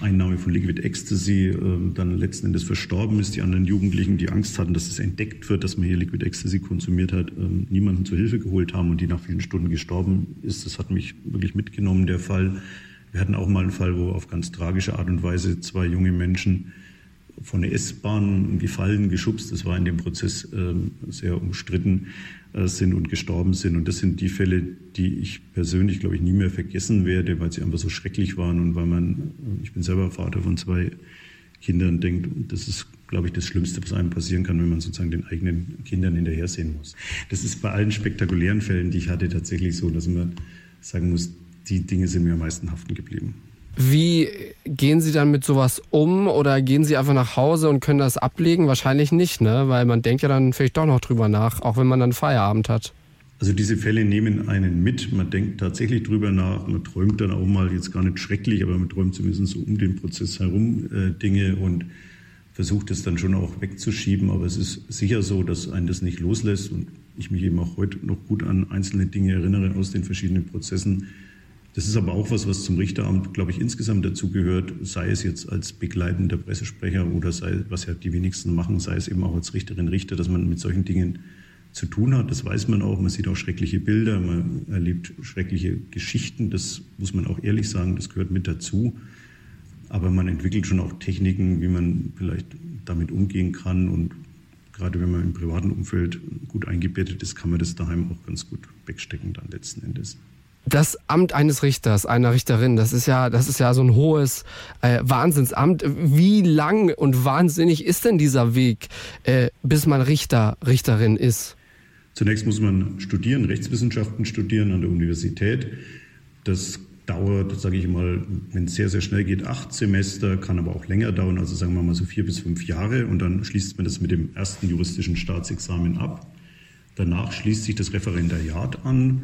Einnahme von Liquid Ecstasy äh, dann letzten Endes verstorben ist. Die anderen Jugendlichen, die Angst hatten, dass es entdeckt wird, dass man hier Liquid Ecstasy konsumiert hat, äh, niemanden zur Hilfe geholt haben und die nach vielen Stunden gestorben ist. Das hat mich wirklich mitgenommen, der Fall. Wir hatten auch mal einen Fall, wo auf ganz tragische Art und Weise zwei junge Menschen von der S-Bahn gefallen, geschubst. Das war in dem Prozess äh, sehr umstritten sind und gestorben sind. Und das sind die Fälle, die ich persönlich, glaube ich, nie mehr vergessen werde, weil sie einfach so schrecklich waren und weil man, äh, ich bin selber Vater von zwei Kindern, denkt, das ist, glaube ich, das Schlimmste, was einem passieren kann, wenn man sozusagen den eigenen Kindern hinterhersehen muss. Das ist bei allen spektakulären Fällen, die ich hatte, tatsächlich so, dass man sagen muss, die Dinge sind mir am meisten haften geblieben. Wie gehen Sie dann mit sowas um oder gehen Sie einfach nach Hause und können das ablegen? Wahrscheinlich nicht, ne? Weil man denkt ja dann vielleicht doch noch drüber nach, auch wenn man dann Feierabend hat. Also diese Fälle nehmen einen mit. Man denkt tatsächlich drüber nach. Man träumt dann auch mal jetzt gar nicht schrecklich, aber man träumt zumindest so um den Prozess herum äh, Dinge und versucht es dann schon auch wegzuschieben. Aber es ist sicher so, dass einen das nicht loslässt und ich mich eben auch heute noch gut an einzelne Dinge erinnere aus den verschiedenen Prozessen das ist aber auch was, was zum Richteramt, glaube ich, insgesamt dazu gehört, sei es jetzt als begleitender Pressesprecher oder sei, was ja die wenigsten machen, sei es eben auch als Richterin, Richter, dass man mit solchen Dingen zu tun hat. Das weiß man auch. Man sieht auch schreckliche Bilder, man erlebt schreckliche Geschichten. Das muss man auch ehrlich sagen, das gehört mit dazu. Aber man entwickelt schon auch Techniken, wie man vielleicht damit umgehen kann. Und gerade wenn man im privaten Umfeld gut eingebettet ist, kann man das daheim auch ganz gut wegstecken dann letzten Endes. Das Amt eines Richters, einer Richterin, das ist ja, das ist ja so ein hohes äh, Wahnsinnsamt. Wie lang und wahnsinnig ist denn dieser Weg, äh, bis man Richter, Richterin ist? Zunächst muss man studieren, Rechtswissenschaften studieren an der Universität. Das dauert, sage ich mal, wenn es sehr, sehr schnell geht, acht Semester, kann aber auch länger dauern, also sagen wir mal so vier bis fünf Jahre. Und dann schließt man das mit dem ersten juristischen Staatsexamen ab. Danach schließt sich das Referendariat an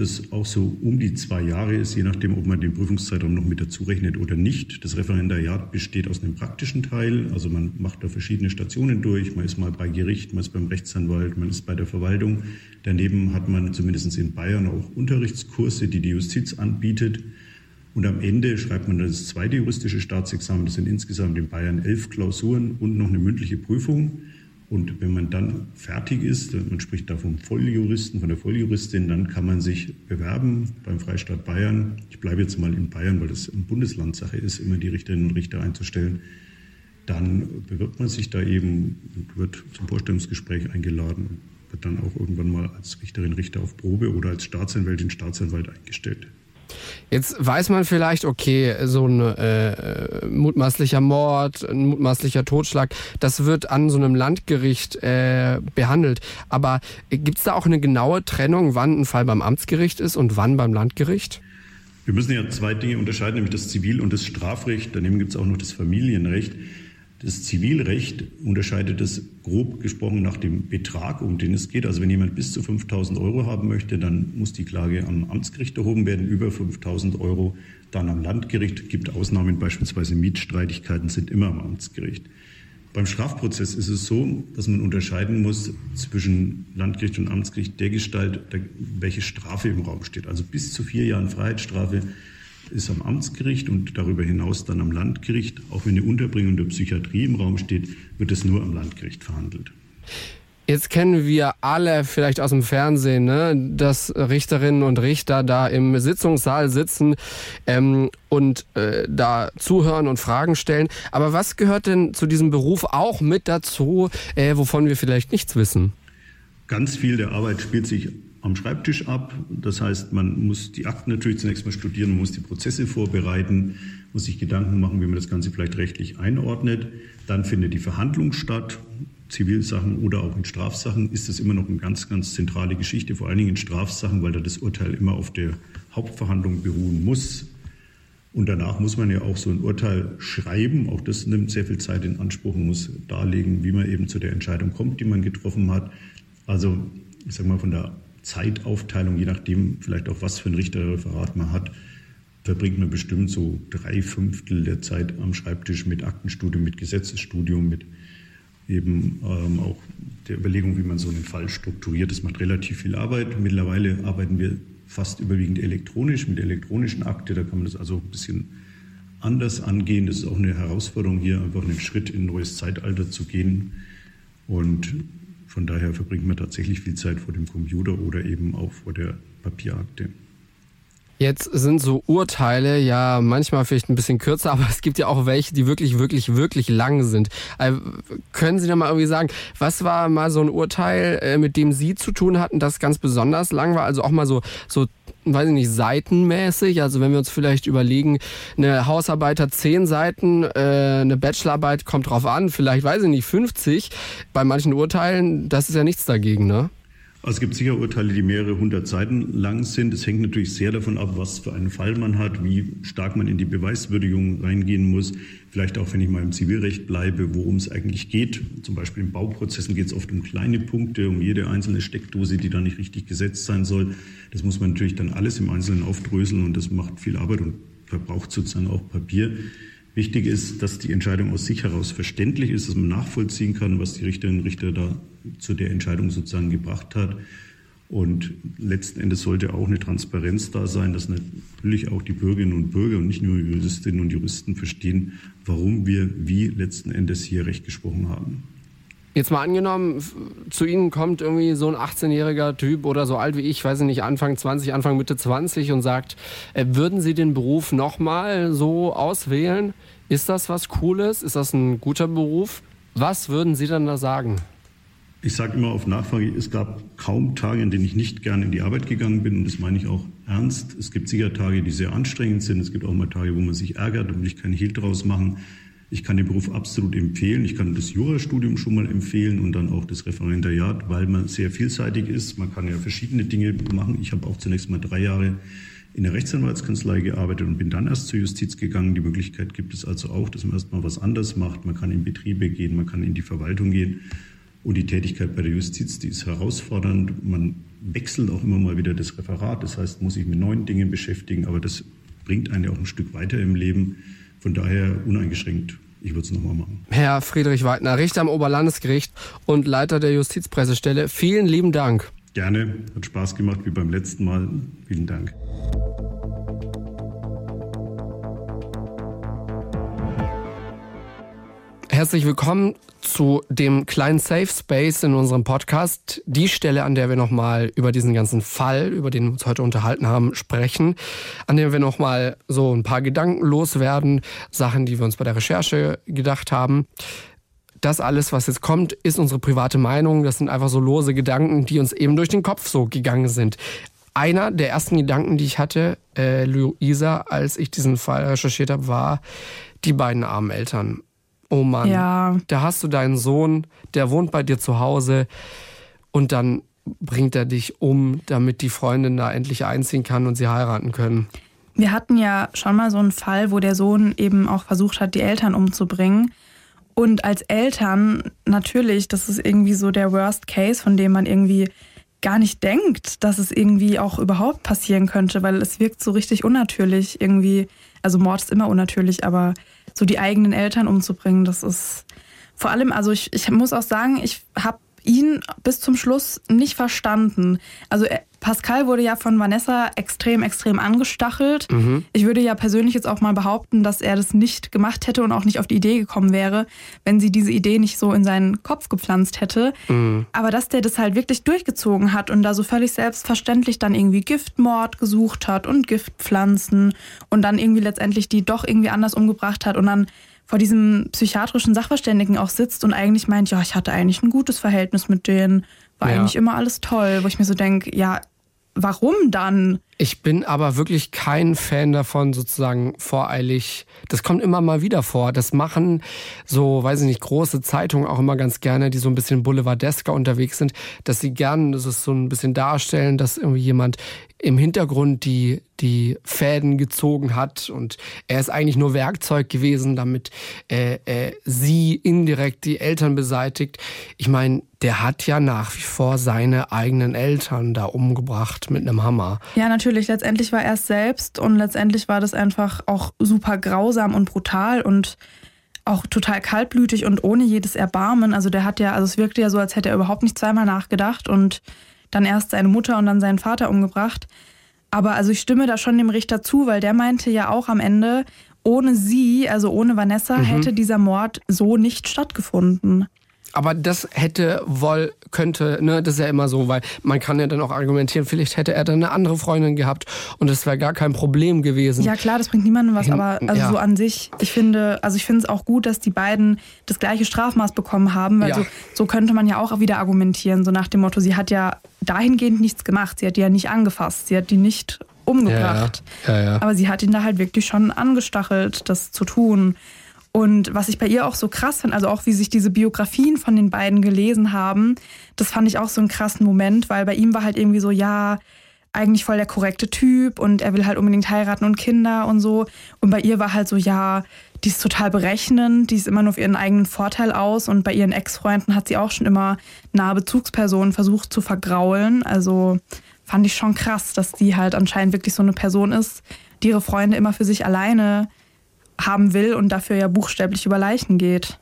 das auch so um die zwei Jahre ist, je nachdem, ob man den Prüfungszeitraum noch mit dazu rechnet oder nicht. Das Referendariat besteht aus einem praktischen Teil, also man macht da verschiedene Stationen durch. Man ist mal bei Gericht, man ist beim Rechtsanwalt, man ist bei der Verwaltung. Daneben hat man zumindest in Bayern auch Unterrichtskurse, die die Justiz anbietet. Und am Ende schreibt man das zweite juristische Staatsexamen. Das sind insgesamt in Bayern elf Klausuren und noch eine mündliche Prüfung. Und wenn man dann fertig ist, man spricht da vom Volljuristen, von der Volljuristin, dann kann man sich bewerben beim Freistaat Bayern. Ich bleibe jetzt mal in Bayern, weil das eine Bundeslandsache ist, immer die Richterinnen und Richter einzustellen. Dann bewirbt man sich da eben und wird zum Vorstellungsgespräch eingeladen, wird dann auch irgendwann mal als Richterin, Richter auf Probe oder als Staatsanwältin, Staatsanwalt eingestellt. Jetzt weiß man vielleicht, okay, so ein äh, mutmaßlicher Mord, ein mutmaßlicher Totschlag, das wird an so einem Landgericht äh, behandelt. Aber gibt es da auch eine genaue Trennung, wann ein Fall beim Amtsgericht ist und wann beim Landgericht? Wir müssen ja zwei Dinge unterscheiden, nämlich das Zivil- und das Strafrecht. Daneben gibt es auch noch das Familienrecht. Das Zivilrecht unterscheidet es grob gesprochen nach dem Betrag, um den es geht. Also wenn jemand bis zu 5000 Euro haben möchte, dann muss die Klage am Amtsgericht erhoben werden. Über 5000 Euro dann am Landgericht. Gibt Ausnahmen, beispielsweise Mietstreitigkeiten sind immer am Amtsgericht. Beim Strafprozess ist es so, dass man unterscheiden muss zwischen Landgericht und Amtsgericht der Gestalt, welche Strafe im Raum steht. Also bis zu vier Jahren Freiheitsstrafe ist am Amtsgericht und darüber hinaus dann am Landgericht. Auch wenn eine Unterbringung der Psychiatrie im Raum steht, wird es nur am Landgericht verhandelt. Jetzt kennen wir alle vielleicht aus dem Fernsehen, ne, dass Richterinnen und Richter da im Sitzungssaal sitzen ähm, und äh, da zuhören und Fragen stellen. Aber was gehört denn zu diesem Beruf auch mit dazu, äh, wovon wir vielleicht nichts wissen? Ganz viel der Arbeit spielt sich am Schreibtisch ab. Das heißt, man muss die Akten natürlich zunächst mal studieren, man muss die Prozesse vorbereiten, muss sich Gedanken machen, wie man das Ganze vielleicht rechtlich einordnet. Dann findet die Verhandlung statt. Zivilsachen oder auch in Strafsachen ist das immer noch eine ganz, ganz zentrale Geschichte, vor allen Dingen in Strafsachen, weil da das Urteil immer auf der Hauptverhandlung beruhen muss. Und danach muss man ja auch so ein Urteil schreiben. Auch das nimmt sehr viel Zeit in Anspruch. Man muss darlegen, wie man eben zu der Entscheidung kommt, die man getroffen hat. Also, ich sage mal, von der Zeitaufteilung, je nachdem vielleicht auch was für ein Richterreferat man hat, verbringt man bestimmt so drei Fünftel der Zeit am Schreibtisch mit Aktenstudium, mit Gesetzesstudium, mit eben ähm, auch der Überlegung, wie man so einen Fall strukturiert. Das macht relativ viel Arbeit. Mittlerweile arbeiten wir fast überwiegend elektronisch mit elektronischen Akte. Da kann man das also ein bisschen anders angehen. Das ist auch eine Herausforderung, hier einfach einen Schritt in ein neues Zeitalter zu gehen. Und von daher verbringt man tatsächlich viel Zeit vor dem Computer oder eben auch vor der Papierakte. Jetzt sind so Urteile ja manchmal vielleicht ein bisschen kürzer, *laughs* aber es gibt ja auch welche, die wirklich, wirklich, wirklich lang sind. Also, können Sie da mal irgendwie sagen, was war mal so ein Urteil, äh, mit dem Sie zu tun hatten, das ganz besonders lang war? Also auch mal so, so weiß ich nicht, seitenmäßig. Also wenn wir uns vielleicht überlegen, eine Hausarbeit hat zehn Seiten, äh, eine Bachelorarbeit kommt drauf an, vielleicht weiß ich nicht, 50. Bei manchen Urteilen, das ist ja nichts dagegen, ne? Also es gibt sicher Urteile, die mehrere hundert Seiten lang sind. Es hängt natürlich sehr davon ab, was für einen Fall man hat, wie stark man in die Beweiswürdigung reingehen muss. Vielleicht auch, wenn ich mal im Zivilrecht bleibe, worum es eigentlich geht. Zum Beispiel in Bauprozessen geht es oft um kleine Punkte, um jede einzelne Steckdose, die da nicht richtig gesetzt sein soll. Das muss man natürlich dann alles im Einzelnen aufdröseln und das macht viel Arbeit und verbraucht sozusagen auch Papier. Wichtig ist, dass die Entscheidung aus sich heraus verständlich ist, dass man nachvollziehen kann, was die Richterinnen und Richter da zu der Entscheidung sozusagen gebracht hat. Und letzten Endes sollte auch eine Transparenz da sein, dass natürlich auch die Bürgerinnen und Bürger und nicht nur Juristinnen und Juristen verstehen, warum wir wie letzten Endes hier Recht gesprochen haben. Jetzt mal angenommen, zu Ihnen kommt irgendwie so ein 18-jähriger Typ oder so alt wie ich, weiß ich nicht, Anfang 20, Anfang Mitte 20 und sagt, äh, würden Sie den Beruf nochmal so auswählen? Ist das was Cooles? Ist das ein guter Beruf? Was würden Sie dann da sagen? Ich sage immer auf Nachfrage, es gab kaum Tage, in denen ich nicht gerne in die Arbeit gegangen bin und das meine ich auch ernst. Es gibt sicher Tage, die sehr anstrengend sind. Es gibt auch mal Tage, wo man sich ärgert und ich keinen Hehl draus machen. Ich kann den Beruf absolut empfehlen. Ich kann das Jurastudium schon mal empfehlen und dann auch das Referendariat, weil man sehr vielseitig ist. Man kann ja verschiedene Dinge machen. Ich habe auch zunächst mal drei Jahre in der Rechtsanwaltskanzlei gearbeitet und bin dann erst zur Justiz gegangen. Die Möglichkeit gibt es also auch, dass man erstmal was anderes macht. Man kann in Betriebe gehen, man kann in die Verwaltung gehen. Und die Tätigkeit bei der Justiz, die ist herausfordernd. Man wechselt auch immer mal wieder das Referat. Das heißt, muss sich mit neuen Dingen beschäftigen, aber das bringt einen ja auch ein Stück weiter im Leben. Von daher uneingeschränkt. Ich würde es nochmal machen. Herr Friedrich Weidner, Richter am Oberlandesgericht und Leiter der Justizpressestelle, vielen lieben Dank. Gerne, hat Spaß gemacht wie beim letzten Mal. Vielen Dank. Herzlich willkommen zu dem kleinen Safe Space in unserem Podcast. Die Stelle, an der wir nochmal über diesen ganzen Fall, über den wir uns heute unterhalten haben, sprechen. An der wir nochmal so ein paar Gedanken loswerden. Sachen, die wir uns bei der Recherche gedacht haben. Das alles, was jetzt kommt, ist unsere private Meinung. Das sind einfach so lose Gedanken, die uns eben durch den Kopf so gegangen sind. Einer der ersten Gedanken, die ich hatte, äh, Luisa, als ich diesen Fall recherchiert habe, war die beiden armen Eltern oh Mann, Ja. da hast du deinen Sohn, der wohnt bei dir zu Hause und dann bringt er dich um, damit die Freundin da endlich einziehen kann und sie heiraten können. Wir hatten ja schon mal so einen Fall, wo der Sohn eben auch versucht hat, die Eltern umzubringen. Und als Eltern, natürlich, das ist irgendwie so der Worst Case, von dem man irgendwie gar nicht denkt, dass es irgendwie auch überhaupt passieren könnte, weil es wirkt so richtig unnatürlich irgendwie. Also Mord ist immer unnatürlich, aber so die eigenen Eltern umzubringen, das ist vor allem, also ich, ich muss auch sagen, ich habe ihn bis zum Schluss nicht verstanden. Also äh, Pascal wurde ja von Vanessa extrem, extrem angestachelt. Ich würde ja persönlich jetzt auch mal behaupten, dass er das nicht gemacht hätte und auch nicht auf die Idee gekommen wäre, wenn sie diese Idee nicht so in seinen Kopf gepflanzt hätte. Aber dass der das halt wirklich durchgezogen hat und da so völlig selbstverständlich dann irgendwie Giftmord gesucht hat und Giftpflanzen und dann irgendwie letztendlich die doch irgendwie anders umgebracht hat und dann vor diesem psychiatrischen Sachverständigen auch sitzt und eigentlich meint, ja, ich hatte eigentlich ein gutes Verhältnis mit denen, war Ja. eigentlich immer alles toll, wo ich mir so denke, ja, warum dann? Ich bin aber wirklich kein Fan davon, sozusagen voreilig. Das kommt immer mal wieder vor. Das machen so, weiß ich nicht, große Zeitungen auch immer ganz gerne, die so ein bisschen boulevardesker unterwegs sind, dass sie gern das ist so ein bisschen darstellen, dass irgendwie jemand im Hintergrund die, die Fäden gezogen hat und er ist eigentlich nur Werkzeug gewesen, damit äh, äh, sie indirekt die Eltern beseitigt. Ich meine, der hat ja nach wie vor seine eigenen Eltern da umgebracht mit einem Hammer. Ja, natürlich. Letztendlich war er es selbst und letztendlich war das einfach auch super grausam und brutal und auch total kaltblütig und ohne jedes Erbarmen. Also der hat ja, also es wirkte ja so, als hätte er überhaupt nicht zweimal nachgedacht und dann erst seine Mutter und dann seinen Vater umgebracht. Aber also ich stimme da schon dem Richter zu, weil der meinte ja auch am Ende, ohne sie, also ohne Vanessa, Mhm. hätte dieser Mord so nicht stattgefunden. Aber das hätte, wohl, könnte, ne, das ist ja immer so, weil man kann ja dann auch argumentieren, vielleicht hätte er dann eine andere Freundin gehabt und es wäre gar kein Problem gewesen. Ja klar, das bringt niemandem was, aber also ja. so an sich, ich finde, also ich finde es auch gut, dass die beiden das gleiche Strafmaß bekommen haben, weil Ja. so, so könnte man ja auch wieder argumentieren, so nach dem Motto, sie hat ja dahingehend nichts gemacht, sie hat die ja nicht angefasst, sie hat die nicht umgebracht. Ja, ja. ja. Aber sie hat ihn da halt wirklich schon angestachelt, das zu tun. Und was ich bei ihr auch so krass finde, also auch wie sich diese Biografien von den beiden gelesen haben, das fand ich auch so einen krassen Moment, weil bei ihm war halt irgendwie so, ja, eigentlich voll der korrekte Typ und er will halt unbedingt heiraten und Kinder und so. Und bei ihr war halt so, ja, die ist total berechnend, die ist immer nur auf ihren eigenen Vorteil aus und bei ihren Ex-Freunden hat sie auch schon immer nahe Bezugspersonen versucht zu vergraulen. Also fand ich schon krass, dass die halt anscheinend wirklich so eine Person ist, die ihre Freunde immer für sich alleine haben will und dafür ja buchstäblich über Leichen geht.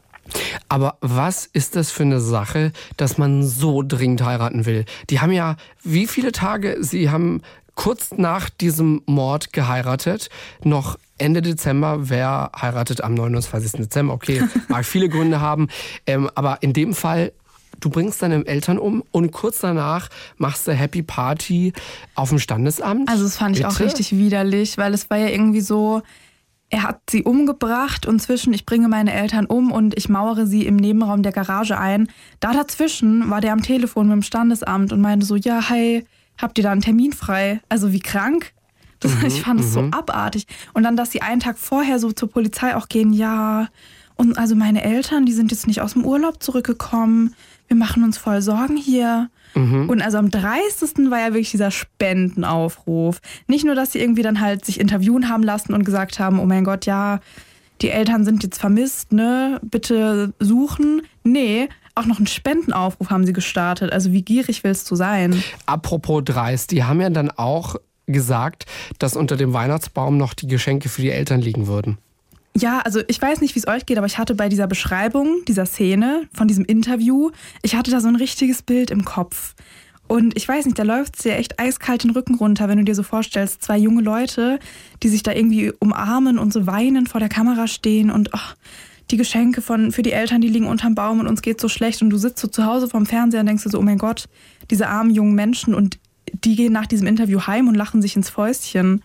Aber was ist das für eine Sache, dass man so dringend heiraten will? Die haben ja, wie viele Tage? Sie haben kurz nach diesem Mord geheiratet. Noch Ende Dezember. Wer heiratet am 29. Dezember? Okay, *laughs* mag viele Gründe haben. Ähm, aber in dem Fall, du bringst deine Eltern um und kurz danach machst du Happy Party auf dem Standesamt. Also das fand ich auch Bitte? richtig widerlich, weil es war ja irgendwie so, er hat sie umgebracht und zwischen ich bringe meine Eltern um und ich mauere sie im Nebenraum der Garage ein. Da dazwischen war der am Telefon mit dem Standesamt und meinte so, ja, hey, habt ihr da einen Termin frei? Also wie krank? *laughs* Das, Mhm, ich fand es so abartig. Und dann, dass sie einen Tag vorher so zur Polizei auch gehen, ja, und also meine Eltern, die sind jetzt nicht aus dem Urlaub zurückgekommen. Wir machen uns voll Sorgen hier. Mhm. Und also am 30. war ja wirklich dieser Spendenaufruf. Nicht nur, dass sie irgendwie dann halt sich interviewen haben lassen und gesagt haben, oh mein Gott, ja, die Eltern sind jetzt vermisst, ne? Bitte suchen. Nee, auch noch einen Spendenaufruf haben sie gestartet. Also wie gierig willst du sein? Apropos dreist, die haben ja dann auch gesagt, dass unter dem Weihnachtsbaum noch die Geschenke für die Eltern liegen würden. Ja, also ich weiß nicht, wie es euch geht, aber ich hatte bei dieser Beschreibung dieser Szene, von diesem Interview, ich hatte da so ein richtiges Bild im Kopf. Und ich weiß nicht, da läuft es dir echt eiskalt den Rücken runter, wenn du dir so vorstellst, zwei junge Leute, die sich da irgendwie umarmen und so weinen vor der Kamera stehen und ach, die Geschenke von, für die Eltern, die liegen unterm Baum und uns geht so schlecht und du sitzt so zu Hause vorm Fernseher und denkst dir so, oh mein Gott, diese armen jungen Menschen und die gehen nach diesem Interview heim und lachen sich ins Fäustchen.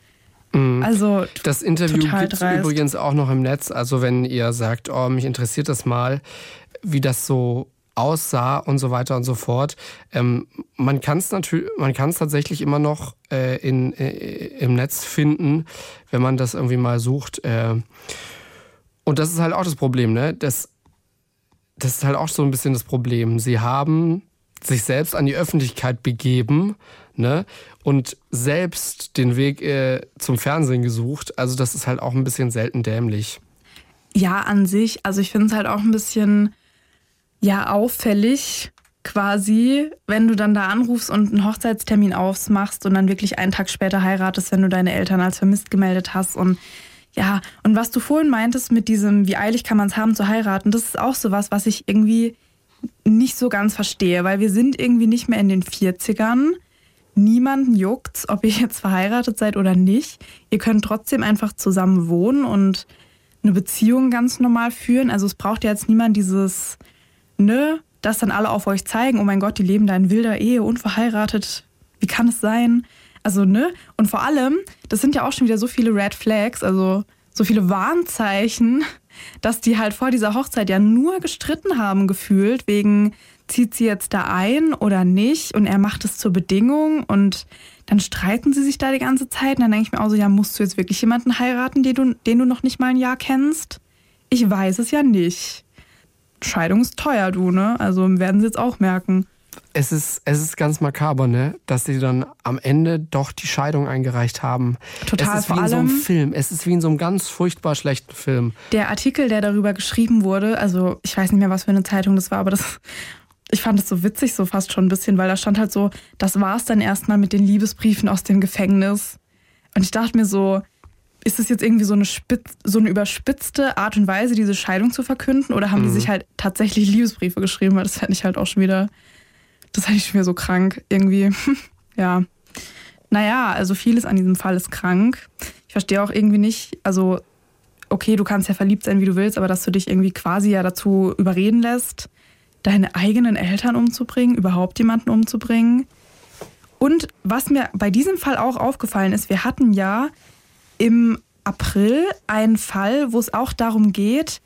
Also Das Interview gibt es übrigens auch noch im Netz. Also wenn ihr sagt, oh, mich interessiert das mal, wie das so aussah und so weiter und so fort. Ähm, man kann es natürlich, man kann es tatsächlich immer noch äh, in, äh, im Netz finden, wenn man das irgendwie mal sucht. Äh, und das ist halt auch das Problem, ne? Das, das ist halt auch so ein bisschen das Problem. Sie haben sich selbst an die Öffentlichkeit begeben, ne? Und selbst den Weg äh, zum Fernsehen gesucht. Also das ist halt auch ein bisschen selten dämlich. Ja, an sich. Also ich finde es halt auch ein bisschen ja auffällig quasi, wenn du dann da anrufst und einen Hochzeitstermin ausmachst und dann wirklich einen Tag später heiratest, wenn du deine Eltern als vermisst gemeldet hast und ja, und was du vorhin meintest mit diesem, wie eilig kann man es haben zu heiraten, das ist auch sowas, was ich irgendwie nicht so ganz verstehe, weil wir sind irgendwie nicht mehr in den 40ern. Niemanden juckt's, ob ihr jetzt verheiratet seid oder nicht. Ihr könnt trotzdem einfach zusammen wohnen und eine Beziehung ganz normal führen. Also es braucht ja jetzt niemand dieses, ne, das dann alle auf euch zeigen, oh mein Gott, die leben da in wilder Ehe, unverheiratet. Wie kann es sein? Also, ne? Und vor allem, das sind ja auch schon wieder so viele Red Flags, also so viele Warnzeichen, *laughs* dass die halt vor dieser Hochzeit ja nur gestritten haben gefühlt, wegen zieht sie jetzt da ein oder nicht und er macht es zur Bedingung und dann streiten sie sich da die ganze Zeit und dann denke ich mir auch so, ja, musst du jetzt wirklich jemanden heiraten, den du, den du noch nicht mal ein Jahr kennst? Ich weiß es ja nicht. Scheidung ist teuer, du, ne? Also werden sie jetzt auch merken. Es ist, es ist ganz makaber, ne? dass sie dann am Ende doch die Scheidung eingereicht haben. Total, es ist wie in so einem Film. Es ist wie in so einem ganz furchtbar schlechten Film. Der Artikel, der darüber geschrieben wurde, also ich weiß nicht mehr, was für eine Zeitung das war, aber das, ich fand es so witzig, so fast schon ein bisschen, weil da stand halt so, das war's dann erstmal mit den Liebesbriefen aus dem Gefängnis. Und ich dachte mir so, ist es jetzt irgendwie so eine, spitz, so eine überspitzte Art und Weise, diese Scheidung zu verkünden? Oder haben die Mhm. sich halt tatsächlich Liebesbriefe geschrieben? Weil das fände ich halt auch schon wieder, das fände ich schon wieder so krank irgendwie. *laughs* ja. Naja, also vieles an diesem Fall ist krank. Ich verstehe auch irgendwie nicht, also okay, du kannst ja verliebt sein, wie du willst, aber dass du dich irgendwie quasi ja dazu überreden lässt, deine eigenen Eltern umzubringen, überhaupt jemanden umzubringen. Und was mir bei diesem Fall auch aufgefallen ist, wir hatten ja im April einen Fall, wo es auch darum geht,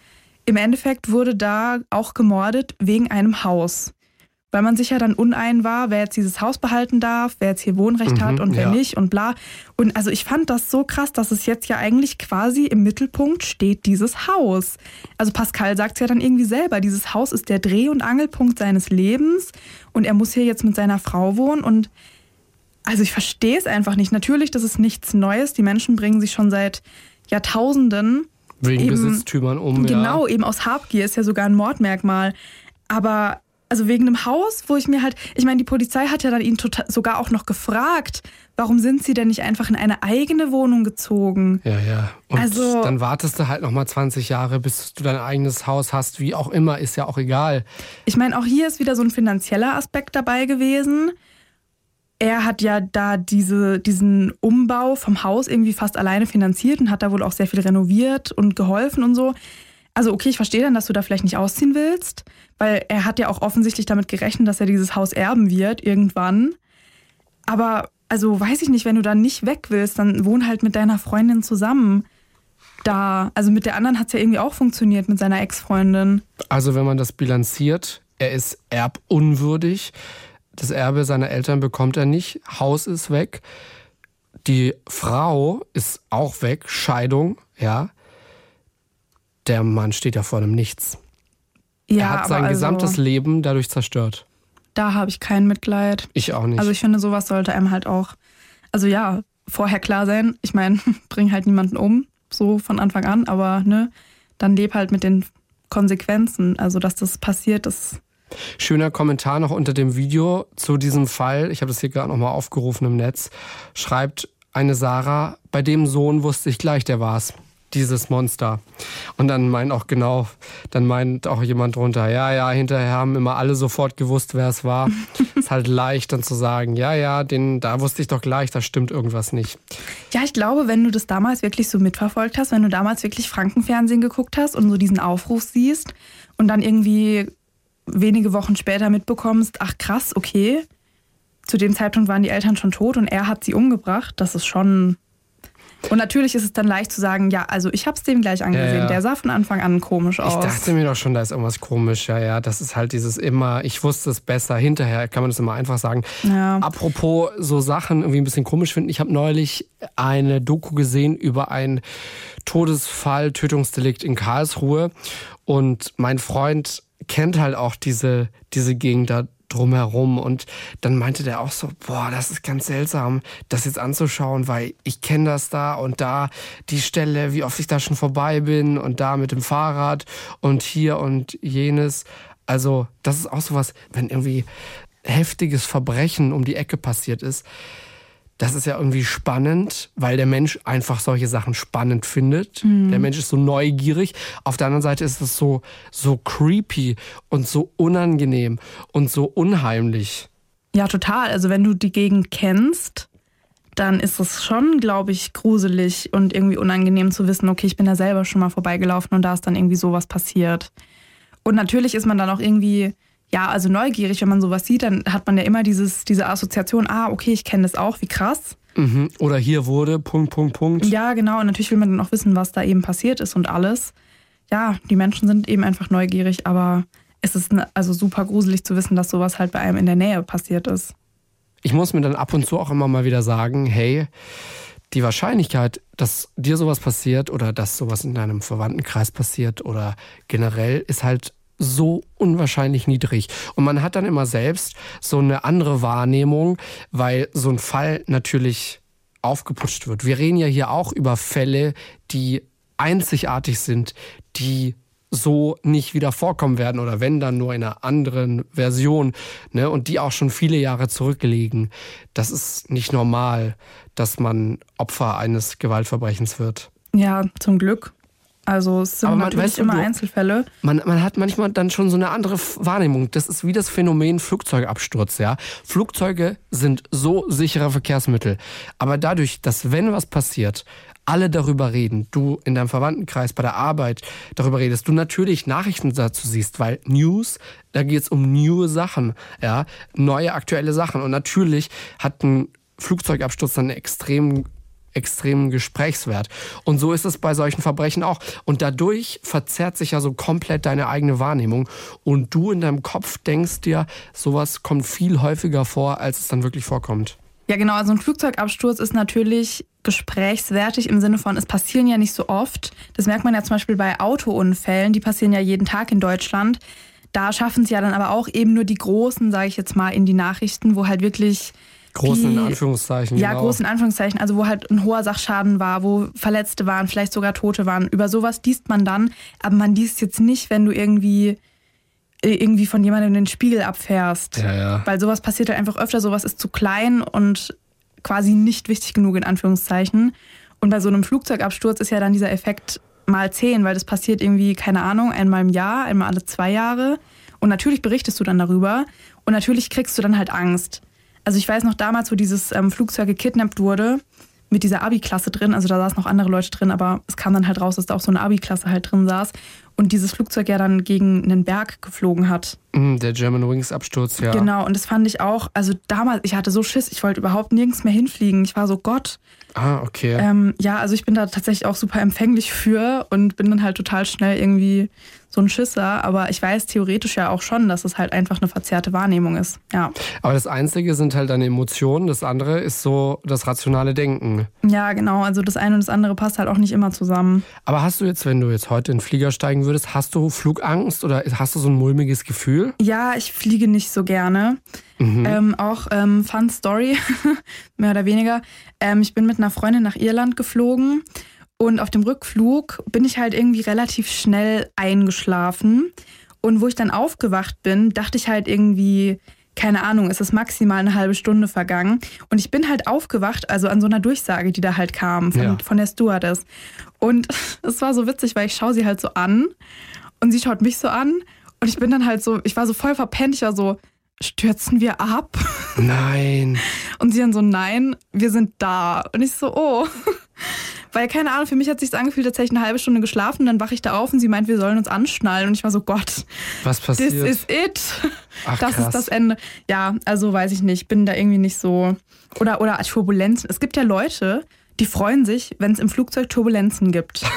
im Endeffekt wurde da auch gemordet wegen einem Haus. Weil man sich ja dann unein war, wer jetzt dieses Haus behalten darf, wer jetzt hier Wohnrecht Mhm, hat und wer ja. nicht und bla. Und also ich fand das so krass, dass es jetzt ja eigentlich quasi im Mittelpunkt steht, dieses Haus. Also Pascal sagt es ja dann irgendwie selber, dieses Haus ist der Dreh- und Angelpunkt seines Lebens und er muss hier jetzt mit seiner Frau wohnen und also ich verstehe es einfach nicht. Natürlich, das ist nichts Neues. Die Menschen bringen sich schon seit Jahrtausenden Wegen eben- Besitztümern um. Genau, Ja. eben aus Habgier ist ja sogar ein Mordmerkmal. Aber also wegen einem Haus, wo ich mir halt, ich meine, die Polizei hat ja dann ihn total, sogar auch noch gefragt, warum sind sie denn nicht einfach in eine eigene Wohnung gezogen? Ja, ja. Und Also- dann wartest du halt nochmal 20 Jahre, bis du dein eigenes Haus hast, wie auch immer, ist ja auch egal. Ich meine, auch hier ist wieder so ein finanzieller Aspekt dabei gewesen. Er hat ja da diese, diesen Umbau vom Haus irgendwie fast alleine finanziert und hat da wohl auch sehr viel renoviert und geholfen und so. Also okay, ich verstehe dann, dass du da vielleicht nicht ausziehen willst, weil er hat ja auch offensichtlich damit gerechnet, dass er dieses Haus erben wird irgendwann. Aber also weiß ich nicht, wenn du da nicht weg willst, dann wohn halt mit deiner Freundin zusammen. Da, also mit der anderen hat es ja irgendwie auch funktioniert, mit seiner Ex-Freundin. Also wenn man das bilanziert, er ist erbunwürdig. Das Erbe seiner Eltern bekommt er nicht. Haus ist weg. Die Frau ist auch weg. Scheidung, ja. Der Mann steht ja vor einem Nichts. Ja, er hat sein also, gesamtes Leben dadurch zerstört. Da habe ich kein Mitleid. Ich auch nicht. Also ich finde, sowas sollte einem halt auch, also ja, vorher klar sein. Ich meine, *laughs* bring halt niemanden um, so von Anfang an, aber ne, dann leb halt mit den Konsequenzen. Also dass das passiert, das Schöner Kommentar noch unter dem Video zu diesem Fall. Ich habe das hier gerade nochmal aufgerufen im Netz. Schreibt eine Sarah, bei dem Sohn wusste ich gleich, der war's. Dieses Monster. Und dann meint auch genau, dann meint auch jemand drunter, ja, ja, hinterher haben immer alle sofort gewusst, wer es war. *laughs* Ist halt leicht dann zu sagen, ja, ja, den, da wusste ich doch gleich, da stimmt irgendwas nicht. Ja, ich glaube, wenn du das damals wirklich so mitverfolgt hast, wenn du damals wirklich Frankenfernsehen geguckt hast und so diesen Aufruf siehst und dann irgendwie wenige Wochen später mitbekommst, ach krass, okay, zu dem Zeitpunkt waren die Eltern schon tot und er hat sie umgebracht, das ist schon... Und natürlich ist es dann leicht zu sagen, ja, also ich habe es dem gleich angesehen, Ja, ja. der sah von Anfang an komisch Ich aus. dachte mir doch schon, da ist irgendwas komisch. Ja, ja, das ist halt dieses immer, ich wusste es besser. Hinterher kann man das immer einfach sagen. Ja. Apropos so Sachen irgendwie ein bisschen komisch finden. Ich habe neulich eine Doku gesehen über einen Todesfall, Tötungsdelikt in Karlsruhe. Und mein Freund kennt halt auch diese, diese Gegend da drumherum und dann meinte der auch so, boah, das ist ganz seltsam, das jetzt anzuschauen, weil ich kenne das da und da die Stelle, wie oft ich da schon vorbei bin und da mit dem Fahrrad und hier und jenes. Also das ist auch sowas, wenn irgendwie heftiges Verbrechen um die Ecke passiert ist, das ist ja irgendwie spannend, weil der Mensch einfach solche Sachen spannend findet. Mhm. Der Mensch ist so neugierig. Auf der anderen Seite ist es so, so creepy und so unangenehm und so unheimlich. Ja, total. Also wenn du die Gegend kennst, dann ist es schon, glaube ich, gruselig und irgendwie unangenehm zu wissen, okay, ich bin da selber schon mal vorbeigelaufen und da ist dann irgendwie sowas passiert. Und natürlich ist man dann auch irgendwie, ja, also neugierig, wenn man sowas sieht, dann hat man ja immer dieses, diese Assoziation, ah, okay, ich kenne das auch, wie krass. Mhm. Oder hier wurde, Punkt, Punkt, Punkt. Ja, genau. Und natürlich will man dann auch wissen, was da eben passiert ist und alles. Ja, die Menschen sind eben einfach neugierig, aber es ist ne- also super gruselig zu wissen, dass sowas halt bei einem in der Nähe passiert ist. Ich muss mir dann ab und zu auch immer mal wieder sagen, hey, die Wahrscheinlichkeit, dass dir sowas passiert oder dass sowas in deinem Verwandtenkreis passiert oder generell ist halt so unwahrscheinlich niedrig. Und man hat dann immer selbst so eine andere Wahrnehmung, weil so ein Fall natürlich aufgeputscht wird. Wir reden ja hier auch über Fälle, die einzigartig sind, die so nicht wieder vorkommen werden oder wenn dann nur in einer anderen Version ne, und die auch schon viele Jahre zurückliegen. Das ist nicht normal, dass man Opfer eines Gewaltverbrechens wird. Ja, zum Glück. Also es sind man- natürlich weißt du, immer Einzelfälle. Man, man hat manchmal dann schon so eine andere Wahrnehmung. Das ist wie das Phänomen Flugzeugabsturz, ja. Flugzeuge sind so sichere Verkehrsmittel. Aber dadurch, dass wenn was passiert, alle darüber reden, du in deinem Verwandtenkreis, bei der Arbeit darüber redest, du natürlich Nachrichten dazu siehst, weil News, da geht's um neue Sachen, ja, neue aktuelle Sachen. Und natürlich hat ein Flugzeugabsturz dann einen extremen extremen Gesprächswert. Und so ist es bei solchen Verbrechen auch. Und dadurch verzerrt sich ja so komplett deine eigene Wahrnehmung. Und du in deinem Kopf denkst dir, sowas kommt viel häufiger vor, als es dann wirklich vorkommt. Ja, genau. Also ein Flugzeugabsturz ist natürlich gesprächswertig im Sinne von, es passieren ja nicht so oft. Das merkt man ja zum Beispiel bei Autounfällen, die passieren ja jeden Tag in Deutschland. Da schaffen es ja dann aber auch eben nur die Großen, sage ich jetzt mal, in die Nachrichten, wo halt wirklich Großen die- Anführungszeichen. Ja, genau. groß in Anführungszeichen, also wo halt ein hoher Sachschaden war, wo Verletzte waren, vielleicht sogar Tote waren. Über sowas liest man dann, aber man liest jetzt nicht, wenn du irgendwie äh, irgendwie von jemandem den Spiegel abfährst. Ja, ja. Weil sowas passiert halt einfach öfter, sowas ist zu klein und quasi nicht wichtig genug in Anführungszeichen. Und bei so einem Flugzeugabsturz ist ja dann dieser Effekt mal zehn, weil das passiert irgendwie, keine Ahnung, einmal im Jahr, einmal alle zwei Jahre. Und natürlich berichtest du dann darüber und natürlich kriegst du dann halt Angst. Also ich weiß noch damals, wo dieses ähm, Flugzeug gekidnappt wurde, mit dieser Abi-Klasse drin, also da saßen noch andere Leute drin, aber es kam dann halt raus, dass da auch so eine Abi-Klasse halt drin saß und dieses Flugzeug ja dann gegen einen Berg geflogen hat. Mm, Der German Wings Absturz, ja. Genau, und das fand ich auch, also damals, ich hatte so Schiss, ich wollte überhaupt nirgends mehr hinfliegen. Ich war so, Gott. Ah, okay. Ähm, ja, also ich bin da tatsächlich auch super empfänglich für und bin dann halt total schnell irgendwie so ein Schisser. Aber ich weiß theoretisch ja auch schon, dass es halt einfach eine verzerrte Wahrnehmung ist. Ja. Aber das Einzige sind halt deine Emotionen, das andere ist so das rationale Denken. Ja, genau. Also das eine und das andere passt halt auch nicht immer zusammen. Aber hast du jetzt, wenn du jetzt heute in den Flieger steigen würdest, hast du Flugangst oder hast du so ein mulmiges Gefühl? Ja, ich fliege nicht so gerne. Mhm. Ähm, auch ähm, Fun Story, *laughs* mehr oder weniger. Ähm, ich bin mit einer Freundin nach Irland geflogen und auf dem Rückflug bin ich halt irgendwie relativ schnell eingeschlafen. Und wo ich dann aufgewacht bin, dachte ich halt irgendwie, keine Ahnung, es ist maximal eine halbe Stunde vergangen. Und ich bin halt aufgewacht, also an so einer Durchsage, die da halt kam von, Ja. von der Stewardess. Und *laughs* es war so witzig, weil ich schaue sie halt so an und sie schaut mich so an. Und ich bin dann halt so, ich war so voll verpennt, ich war so, stürzen wir ab? Nein. *laughs* Und sie dann so, nein, wir sind da. Und ich so, oh. *laughs* Weil, keine Ahnung, für mich hat sich angefühlt, als hätte ich eine halbe Stunde geschlafen. Dann wache ich da auf und sie meint, wir sollen uns anschnallen. Und ich war so, Gott, Was passiert? this is it. Ach, das krass. ist das Ende. Ja, also weiß ich nicht, bin da irgendwie nicht so. Oder, oder Turbulenzen. Es gibt ja Leute, die freuen sich, wenn es im Flugzeug Turbulenzen gibt. *laughs*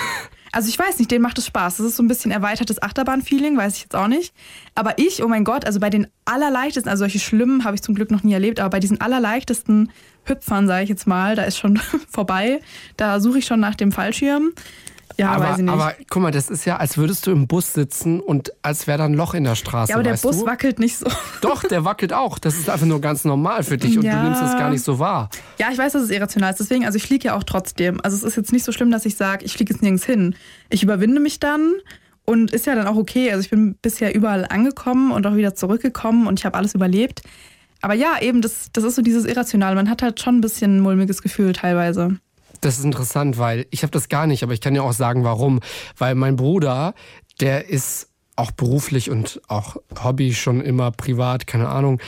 Also ich weiß nicht, denen macht es Spaß. Das ist so ein bisschen erweitertes Achterbahn-Feeling, weiß ich jetzt auch nicht. Aber ich, oh mein Gott, also bei den allerleichtesten, also solche schlimmen habe ich zum Glück noch nie erlebt, aber bei diesen allerleichtesten Hüpfern, sage ich jetzt mal, da ist schon *laughs* vorbei. Da suche ich schon nach dem Fallschirm. Ja, aber, weiß ich nicht. aber guck mal, das ist ja, als würdest du im Bus sitzen und als wäre da ein Loch in der Straße. ja, aber der Bus du? wackelt nicht so. Doch, der wackelt auch. Das ist einfach nur ganz normal für dich und Ja. du nimmst das gar nicht so wahr. Ja, ich weiß, dass es irrational ist. Deswegen, also ich fliege ja auch trotzdem. Also es ist jetzt nicht so schlimm, dass ich sage, ich fliege jetzt nirgends hin. Ich überwinde mich dann und ist ja dann auch okay. Also ich bin bisher überall angekommen und auch wieder zurückgekommen und ich habe alles überlebt. Aber ja, eben, das, das ist so dieses Irrational. Man hat halt schon ein bisschen ein mulmiges Gefühl teilweise. Das ist interessant, weil ich habe das gar nicht, aber ich kann ja auch sagen, warum. Weil mein Bruder, der ist auch beruflich und auch Hobby schon immer privat, keine Ahnung,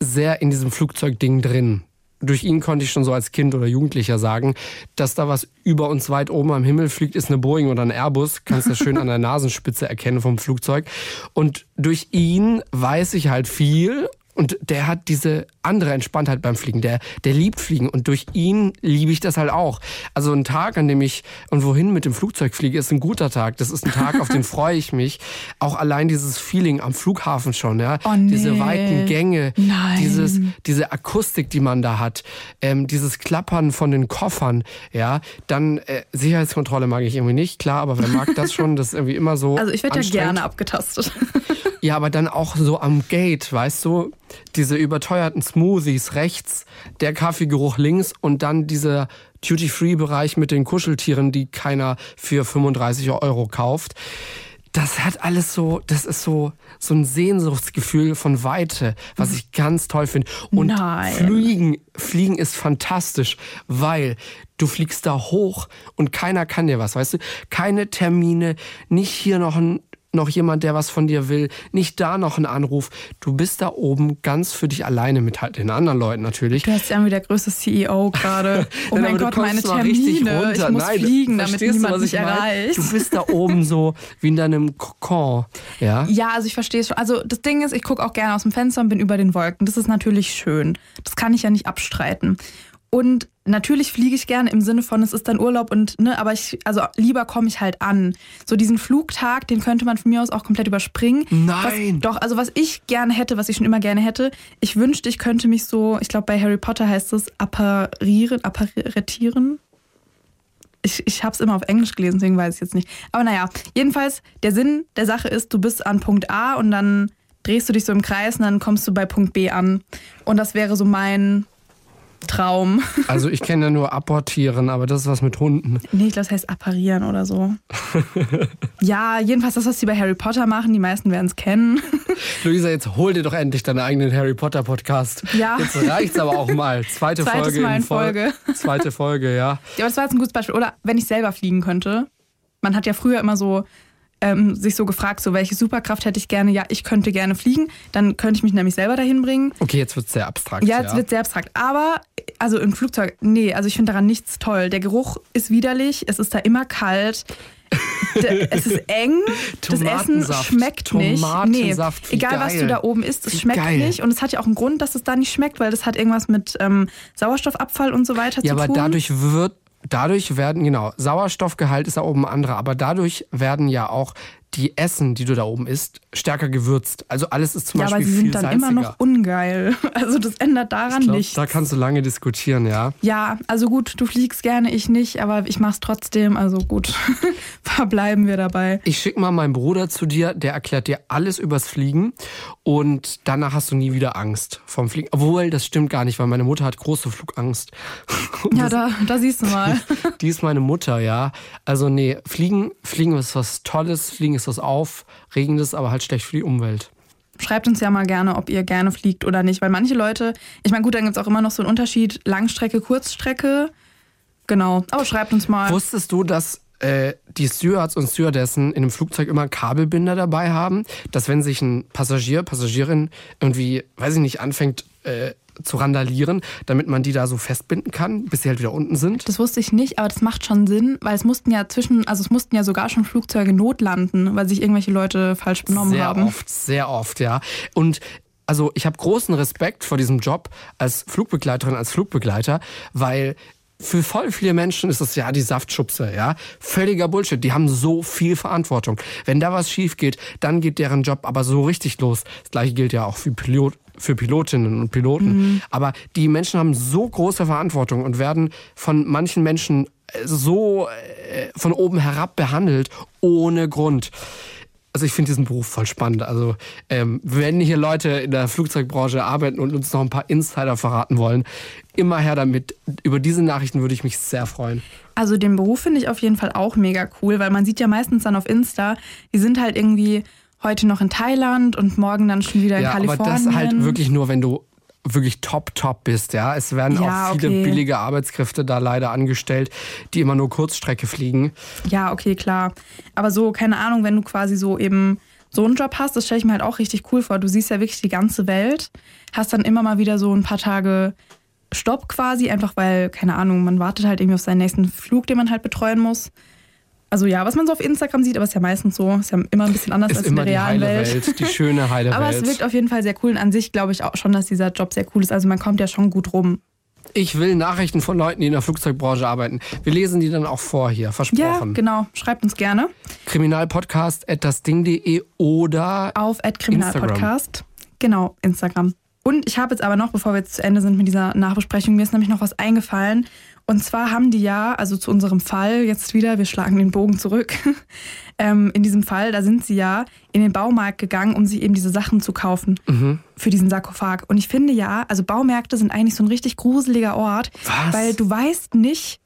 sehr in diesem Flugzeugding drin. Durch ihn konnte ich schon so als Kind oder Jugendlicher sagen, dass da was über uns weit oben am Himmel fliegt, ist eine Boeing oder ein Airbus. Kannst du das schön an der *laughs* Nasenspitze erkennen vom Flugzeug. Und durch ihn weiß ich halt viel und der hat diese andere Entspanntheit beim Fliegen. Der, der liebt Fliegen und durch ihn liebe ich das halt auch. Also ein Tag, an dem ich irgendwohin mit dem Flugzeug fliege, ist ein guter Tag. Das ist ein Tag, auf den *laughs* freue ich mich. Auch allein dieses Feeling am Flughafen schon, ja. Oh, nee. Diese weiten Gänge, Nein. dieses, diese Akustik, die man da hat, ähm, dieses Klappern von den Koffern, ja. Dann äh, Sicherheitskontrolle mag ich irgendwie nicht, klar, aber wer mag das schon? Das ist irgendwie immer so. *laughs* Also ich werde ja gerne abgetastet. *laughs* Ja, aber dann auch so am Gate, weißt du, diese überteuerten Smoothies rechts, der Kaffeegeruch links und dann dieser Duty-Free-Bereich mit den Kuscheltieren, die keiner für 35 Euro kauft. das hat alles so, das ist so, so ein Sehnsuchtsgefühl von Weite, was ich ganz toll finde. Und Nein. Fliegen, Fliegen ist fantastisch, weil du fliegst da hoch und keiner kann dir was, weißt du? Keine Termine, nicht hier noch ein noch jemand, der was von dir will, nicht da noch ein Anruf. Du bist da oben ganz für dich alleine mit halt den anderen Leuten natürlich. Du hast ja wie der größte CEO gerade. *laughs* Oh mein Gott, meine mal richtig Termine. runter. Ich muss Nein, fliegen, damit niemand mich erreicht. Du bist da oben so wie in deinem Kokon. Ja? Ja, also ich verstehe es schon. Also das Ding ist, ich gucke auch gerne aus dem Fenster und bin über den Wolken. Das ist natürlich schön. Das kann ich ja nicht abstreiten. Und natürlich fliege ich gerne im Sinne von, es ist dann Urlaub und, ne, aber ich, also lieber komme ich halt an. So diesen Flugtag, den könnte man von mir aus auch komplett überspringen. Nein. Was, doch, also was ich gerne hätte, was ich schon immer gerne hätte, ich wünschte, ich könnte mich so, ich glaube bei Harry Potter heißt es apparieren, apparetieren. Ich, ich habe es immer auf Englisch gelesen, deswegen weiß ich jetzt nicht. Aber naja, jedenfalls, der Sinn der Sache ist, du bist an Punkt A und dann drehst du dich so im Kreis und dann kommst du bei Punkt B an. Und das wäre so mein Traum. *laughs* Also ich kenne ja nur apportieren, aber das ist was mit Hunden. Nee, ich glaube, das heißt apparieren oder so. ja, jedenfalls das, was die bei Harry Potter machen. Die meisten werden es kennen. *laughs* Luisa, jetzt hol dir doch endlich deinen eigenen Harry Potter Podcast. Ja. Jetzt reicht's aber auch mal. *laughs* Zweite Zweites Folge Mal in Fol- Folge. Zweite Folge, ja. Ja, aber das war jetzt ein gutes Beispiel. Oder wenn ich selber fliegen könnte. Man hat ja früher immer so ähm, sich so gefragt, so welche Superkraft hätte ich gerne? Ja, ich könnte gerne fliegen. Dann könnte ich mich nämlich selber dahin bringen. Okay, jetzt wird's sehr abstrakt. Ja, jetzt wird sehr abstrakt. Aber, also im Flugzeug, nee, also ich finde daran nichts toll. Der Geruch ist widerlich, es ist da immer kalt. *laughs* Es ist eng, das Essen schmeckt nicht. Tomatensaft, wie egal was du da oben isst, es Wie schmeckt geil. nicht. Und es hat ja auch einen Grund, dass es da nicht schmeckt, weil das hat irgendwas mit ähm, Sauerstoffabfall und so weiter Ja, zu aber tun. dadurch wird, dadurch werden, genau, Sauerstoffgehalt ist da oben ein anderer, aber dadurch werden ja auch die Essen, die du da oben isst, stärker gewürzt. Also alles ist zum ja, aber Beispiel sie viel sind dann salziger. immer noch ungeil. *laughs* Also das ändert daran glaub, nichts. Da kannst du lange diskutieren, ja. Ja, also gut, du fliegst gerne, ich nicht, aber ich mach's trotzdem. Also gut, *laughs* verbleiben wir dabei. Ich schicke mal meinen Bruder zu dir, der erklärt dir alles übers Fliegen und danach hast du nie wieder Angst vom Fliegen. Obwohl, das stimmt gar nicht, weil meine Mutter hat große Flugangst. *laughs* Ja, da, da siehst du mal. Die ist meine Mutter, ja. Also nee, Fliegen, Fliegen ist was Tolles, Fliegen ist was Aufregendes, aber halt schlecht für die Umwelt. Schreibt uns ja mal gerne, ob ihr gerne fliegt oder nicht. Weil manche Leute, ich meine, gut, dann gibt's auch immer noch so einen Unterschied, Langstrecke, Kurzstrecke. Genau, aber schreibt uns mal. Wusstest du, dass äh, die Stewards und Stewardessen in einem Flugzeug immer Kabelbinder dabei haben, dass wenn sich ein Passagier, Passagierin irgendwie, weiß ich nicht, anfängt äh, zu randalieren, damit man die da so festbinden kann, bis sie halt wieder unten sind? Das wusste ich nicht, aber das macht schon Sinn, weil es mussten ja zwischen, also es mussten ja sogar schon Flugzeuge notlanden, weil sich irgendwelche Leute falsch benommen sehr haben. oft, sehr oft, ja. Und also ich habe großen Respekt vor diesem Job als Flugbegleiterin, als Flugbegleiter, weil für voll viele Menschen ist es ja die Saftschubse, ja. Völliger Bullshit. Die haben so viel Verantwortung. Wenn da was schief geht, dann geht deren Job aber so richtig los. Das gleiche gilt ja auch für Pilot, für Pilotinnen und Piloten. Aber die Menschen haben so große Verantwortung und werden von manchen Menschen so äh, von oben herab behandelt, ohne Grund. Also ich finde diesen Beruf voll spannend. Also ähm, wenn hier Leute in der Flugzeugbranche arbeiten und uns noch ein paar Insider verraten wollen, immer her damit. Über diese Nachrichten würde ich mich sehr freuen. Also den Beruf finde ich auf jeden Fall auch mega cool, weil man sieht ja meistens dann auf Insta, die sind halt irgendwie heute noch in Thailand und morgen dann schon wieder in ja, aber Kalifornien. das halt wirklich nur, wenn du wirklich top, top bist, ja. Es werden Ja, auch viele okay. billige Arbeitskräfte da leider angestellt, die immer nur Kurzstrecke fliegen. Ja, okay, klar. Aber so, keine Ahnung, wenn du quasi so eben so einen Job hast, das stelle ich mir halt auch richtig cool vor. Du siehst ja wirklich die ganze Welt, hast dann immer mal wieder so ein paar Tage Stopp quasi, einfach weil, keine Ahnung, man wartet halt irgendwie auf seinen nächsten Flug, den man halt betreuen muss. Also ja, was man so auf Instagram sieht, aber ist ja meistens so, ist ja immer ein bisschen anders Ist als in der die realen Welt. Welt, die schöne *laughs* heile aber Welt. es wirkt auf jeden Fall sehr cool und an sich glaube ich auch schon, dass dieser Job sehr cool ist. Also man kommt ja schon gut rum. ich will Nachrichten von Leuten, die in der Flugzeugbranche arbeiten. Wir lesen die dann auch vor hier, Ja, versprochen. genau. Schreibt uns gerne Kriminalpodcast.dasding.de oder auf @kriminalpodcast. Genau, Instagram. Und ich habe jetzt aber noch, bevor wir jetzt zu Ende sind mit dieser Nachbesprechung, mir ist nämlich noch was eingefallen. Und zwar haben die ja, also zu unserem Fall jetzt wieder, wir schlagen den Bogen zurück. *laughs* ähm, in diesem Fall, da sind sie ja in den Baumarkt gegangen, um sich eben diese Sachen zu kaufen Mhm. für diesen Sarkophag. Und ich finde ja, also Baumärkte sind eigentlich so ein richtig gruseliger Ort, Was? weil du weißt nicht,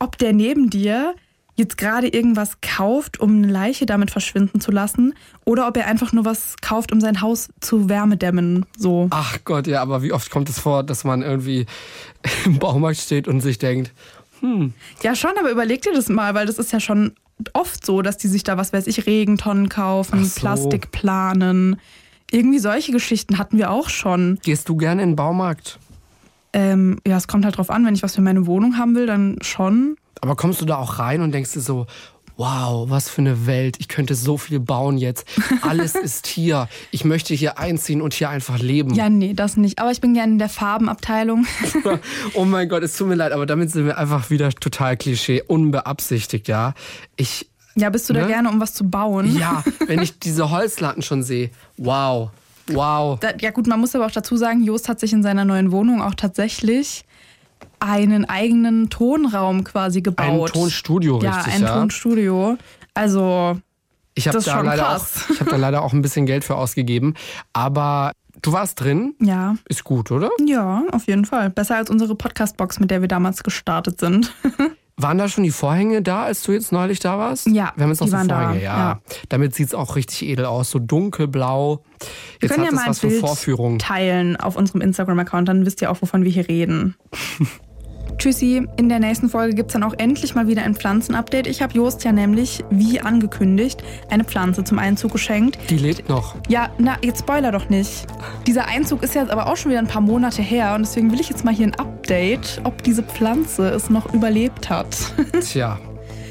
ob der neben dir jetzt gerade irgendwas kauft, um eine Leiche damit verschwinden zu lassen, oder ob er einfach nur was kauft, um sein Haus zu wärmedämmen. So. Ach Gott, ja, aber wie oft kommt es vor, dass man irgendwie *laughs* im Baumarkt steht und sich denkt, hm. Ja, schon, aber überleg dir das mal, weil das ist ja schon oft so, dass die sich da, was weiß ich, Regentonnen kaufen, so. Plastik planen. Irgendwie solche Geschichten hatten wir auch schon. Gehst du gerne in den Baumarkt? Ähm, ja, es kommt halt drauf an, wenn ich was für meine Wohnung haben will, dann schon. Aber kommst du da auch rein und denkst dir so, wow, was für eine Welt, ich könnte so viel bauen jetzt. Alles *laughs* ist hier. Ich möchte hier einziehen und hier einfach leben. Ja, nee, das nicht. Aber ich bin gerne in der Farbenabteilung. *laughs* *laughs* oh mein Gott, es tut mir leid, aber damit sind wir einfach wieder total Klischee, unbeabsichtigt, ja. Ich. Ja, bist du da Ne? gerne, um was zu bauen? Ja, wenn ich diese Holzlatten schon sehe, wow, wow. Da, ja gut, man muss aber auch dazu sagen, Jost hat sich in seiner neuen Wohnung auch tatsächlich einen eigenen Tonraum quasi Ein gebaut. Tonstudio, ja, richtig, ein ja. Tonstudio. Also, Ich habe da leider auch, ich habe da leider auch ein bisschen Geld für ausgegeben, aber du warst drin, ja. ist gut, oder? Ja, auf jeden Fall. Besser als unsere Podcast-Box, mit der wir damals gestartet sind. *laughs* Waren da schon die Vorhänge da, als du jetzt neulich da warst? Ja, Wir haben jetzt noch so waren da, Vorhänge, ja. ja. Damit sieht's auch richtig edel aus, so dunkelblau. Wir Jetzt können ja es mal ein Bild Vorführungen. teilen auf unserem Instagram-Account, dann wisst ihr auch, wovon wir hier reden. *laughs* Tschüssi, in der nächsten Folge gibt es dann auch endlich mal wieder ein Pflanzenupdate. Ich habe Jost ja nämlich, wie angekündigt, eine Pflanze zum Einzug geschenkt. Die lebt noch. Ja, na, jetzt spoiler doch nicht. Dieser Einzug ist jetzt aber auch schon wieder ein paar Monate her und deswegen will ich jetzt mal hier ein Update, ob diese Pflanze es noch überlebt hat. *laughs* Tja,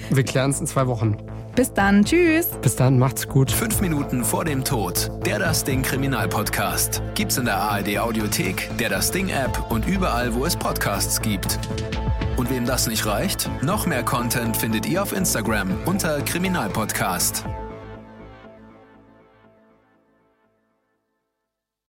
wir klären es in zwei Wochen. Bis dann, tschüss. Bis dann, macht's gut. Fünf Minuten vor dem Tod. Der Das Ding Kriminalpodcast. Gibt's in der ARD Audiothek, der Das Ding App und überall, wo es Podcasts gibt. Und wem das nicht reicht, noch mehr Content findet ihr auf Instagram unter Kriminalpodcast.